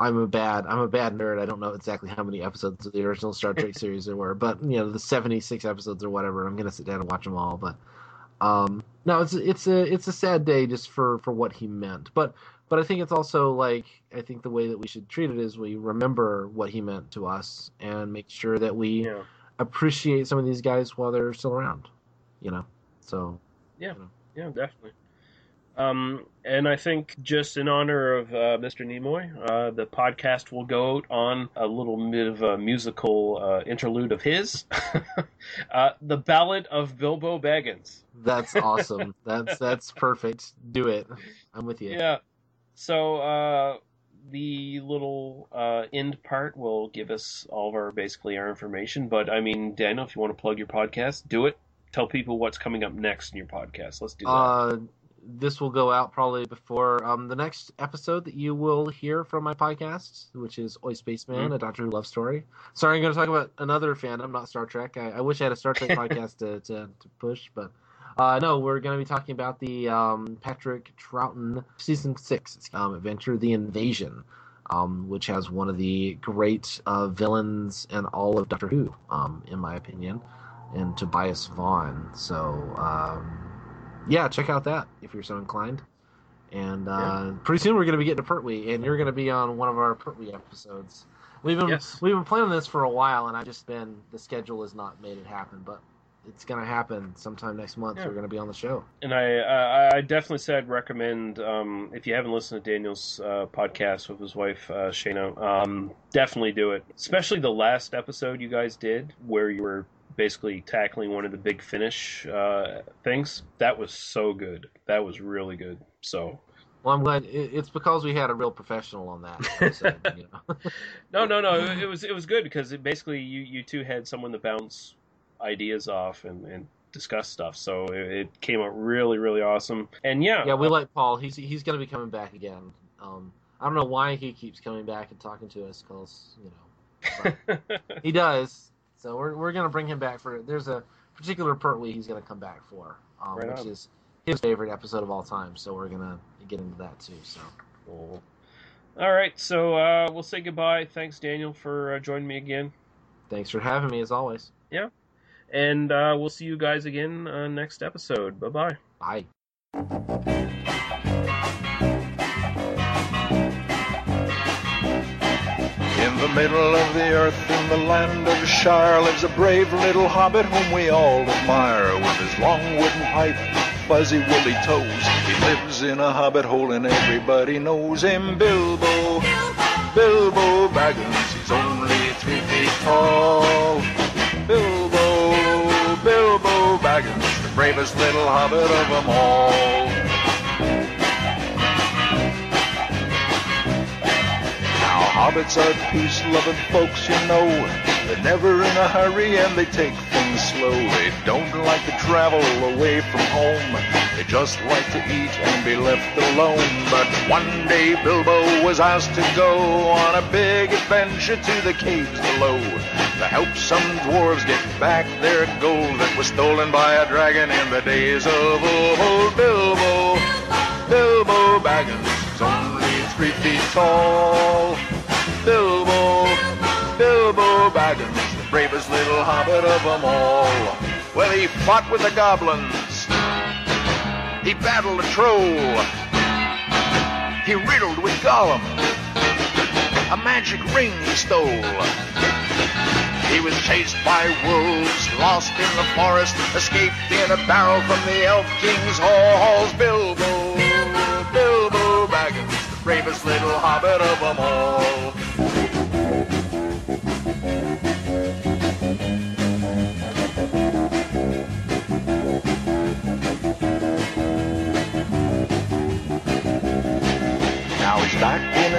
I'm a bad I'm a bad nerd. I don't know exactly how many episodes of the original Star Trek series there were, but you know the 76 episodes or whatever. I'm gonna sit down and watch them all. But um, no, it's it's a it's a sad day just for for what he meant. But but I think it's also like I think the way that we should treat it is we remember what he meant to us and make sure that we yeah. appreciate some of these guys while they're still around. You know, so yeah, you know. yeah, definitely. Um, and I think just in honor of uh, Mr. Nimoy, uh, the podcast will go out on a little bit of a musical uh, interlude of his, uh, the Ballad of Bilbo Baggins. That's awesome. that's that's perfect. Do it. I'm with you. Yeah. So uh, the little uh, end part will give us all of our basically our information. But I mean, Daniel, if you want to plug your podcast, do it. Tell people what's coming up next in your podcast. Let's do that. Uh, this will go out probably before um, the next episode that you will hear from my podcast, which is Oi Spaceman, Mhm. a Doctor Who love story. Sorry, I'm going to talk about another fandom, not Star Trek. I, I wish I had a Star Trek podcast to, to, to push, but uh, no, we're going to be talking about the um, Patrick Troughton season six um, adventure, The Invasion. Um, which has one of the great uh, villains in all of Doctor Who, um, in my opinion, and Tobias Vaughn. So, um, yeah, check out that if you're so inclined. And uh, pretty soon we're going to be getting to Pertwee, and you're going to be on one of our Pertwee episodes. We've been Yes. we've been planning this for a while, and I've just been the schedule has not made it happen, but it's going to happen sometime next month. Yeah. We're going to be on the show. And I, uh, I definitely said recommend um, if you haven't listened to Daniel's uh, podcast with his wife uh, Shayna, um, definitely do it. Especially the last episode you guys did, where you were basically tackling one of the big finish uh, things. That was so good. That was really good. So Well, I'm glad it's because we had a real professional on that. you know. no, no, no. It, it was it was good because it basically you you two had someone to bounce ideas off and, and discuss stuff. So it, it came out really really awesome. And yeah, yeah, we like Paul. He's he's going to be coming back again. Um, I don't know why he keeps coming back and talking to us, because you know. He does. So we're we're gonna bring him back for. There's a particular Pertwee he's gonna come back for, um, Right which is his favorite episode of all time. So we're gonna get into that too. So Cool. All right, so uh, we'll say goodbye. Thanks, Daniel, for uh, joining me again, thanks for having me as always. Yeah, and uh, we'll see you guys again uh, next episode. Bye bye bye. The middle of the earth, in the land of Shire, lives a brave little hobbit whom we all admire. With his long wooden pipe, fuzzy woolly toes, he lives in a hobbit hole and everybody knows him. Bilbo, Bilbo Baggins, he's only three feet tall. Bilbo, Bilbo Baggins, the bravest little hobbit of them all. Hobbits are peace-loving folks, you know. They're never in a hurry and they take things slow. They don't like to travel away from home. They just like to eat and be left alone. But one day Bilbo was asked to go on a big adventure to the caves below to help some dwarves get back their gold that was stolen by a dragon in the days of old. Bilbo, Bilbo Baggins only three feet tall. Bilbo, Bilbo Baggins, the bravest little hobbit of them all. Well, he fought with the goblins. He battled a troll. He riddled with Gollum. A magic ring he stole. He was chased by wolves, lost in the forest, escaped in a barrel from the Elf King's halls. Bilbo, Bilbo Baggins, the bravest little hobbit of them all.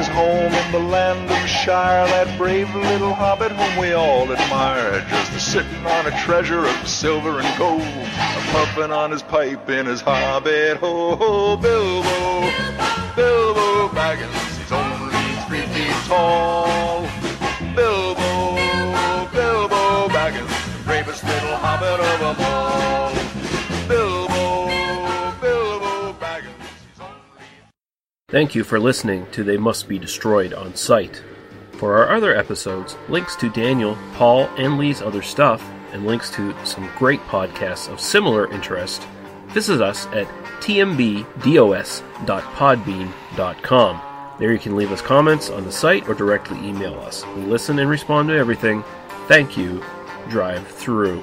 His home in the land of Shire, that brave little hobbit whom we all admire, just sitting on a treasure of silver and gold, puffing on his pipe in his hobbit hole. Bilbo, Bilbo Baggins, he's only three feet tall. Bilbo, Bilbo Baggins, the bravest little hobbit of them all. Thank you for listening to They Must Be Destroyed on Sight. For our other episodes, links to Daniel, Paul, and Lee's other stuff, and links to some great podcasts of similar interest, visit us at tmbdos.podbean.com. There you can leave us comments on the site or directly email us. We listen and respond to everything. Thank you. Drive through.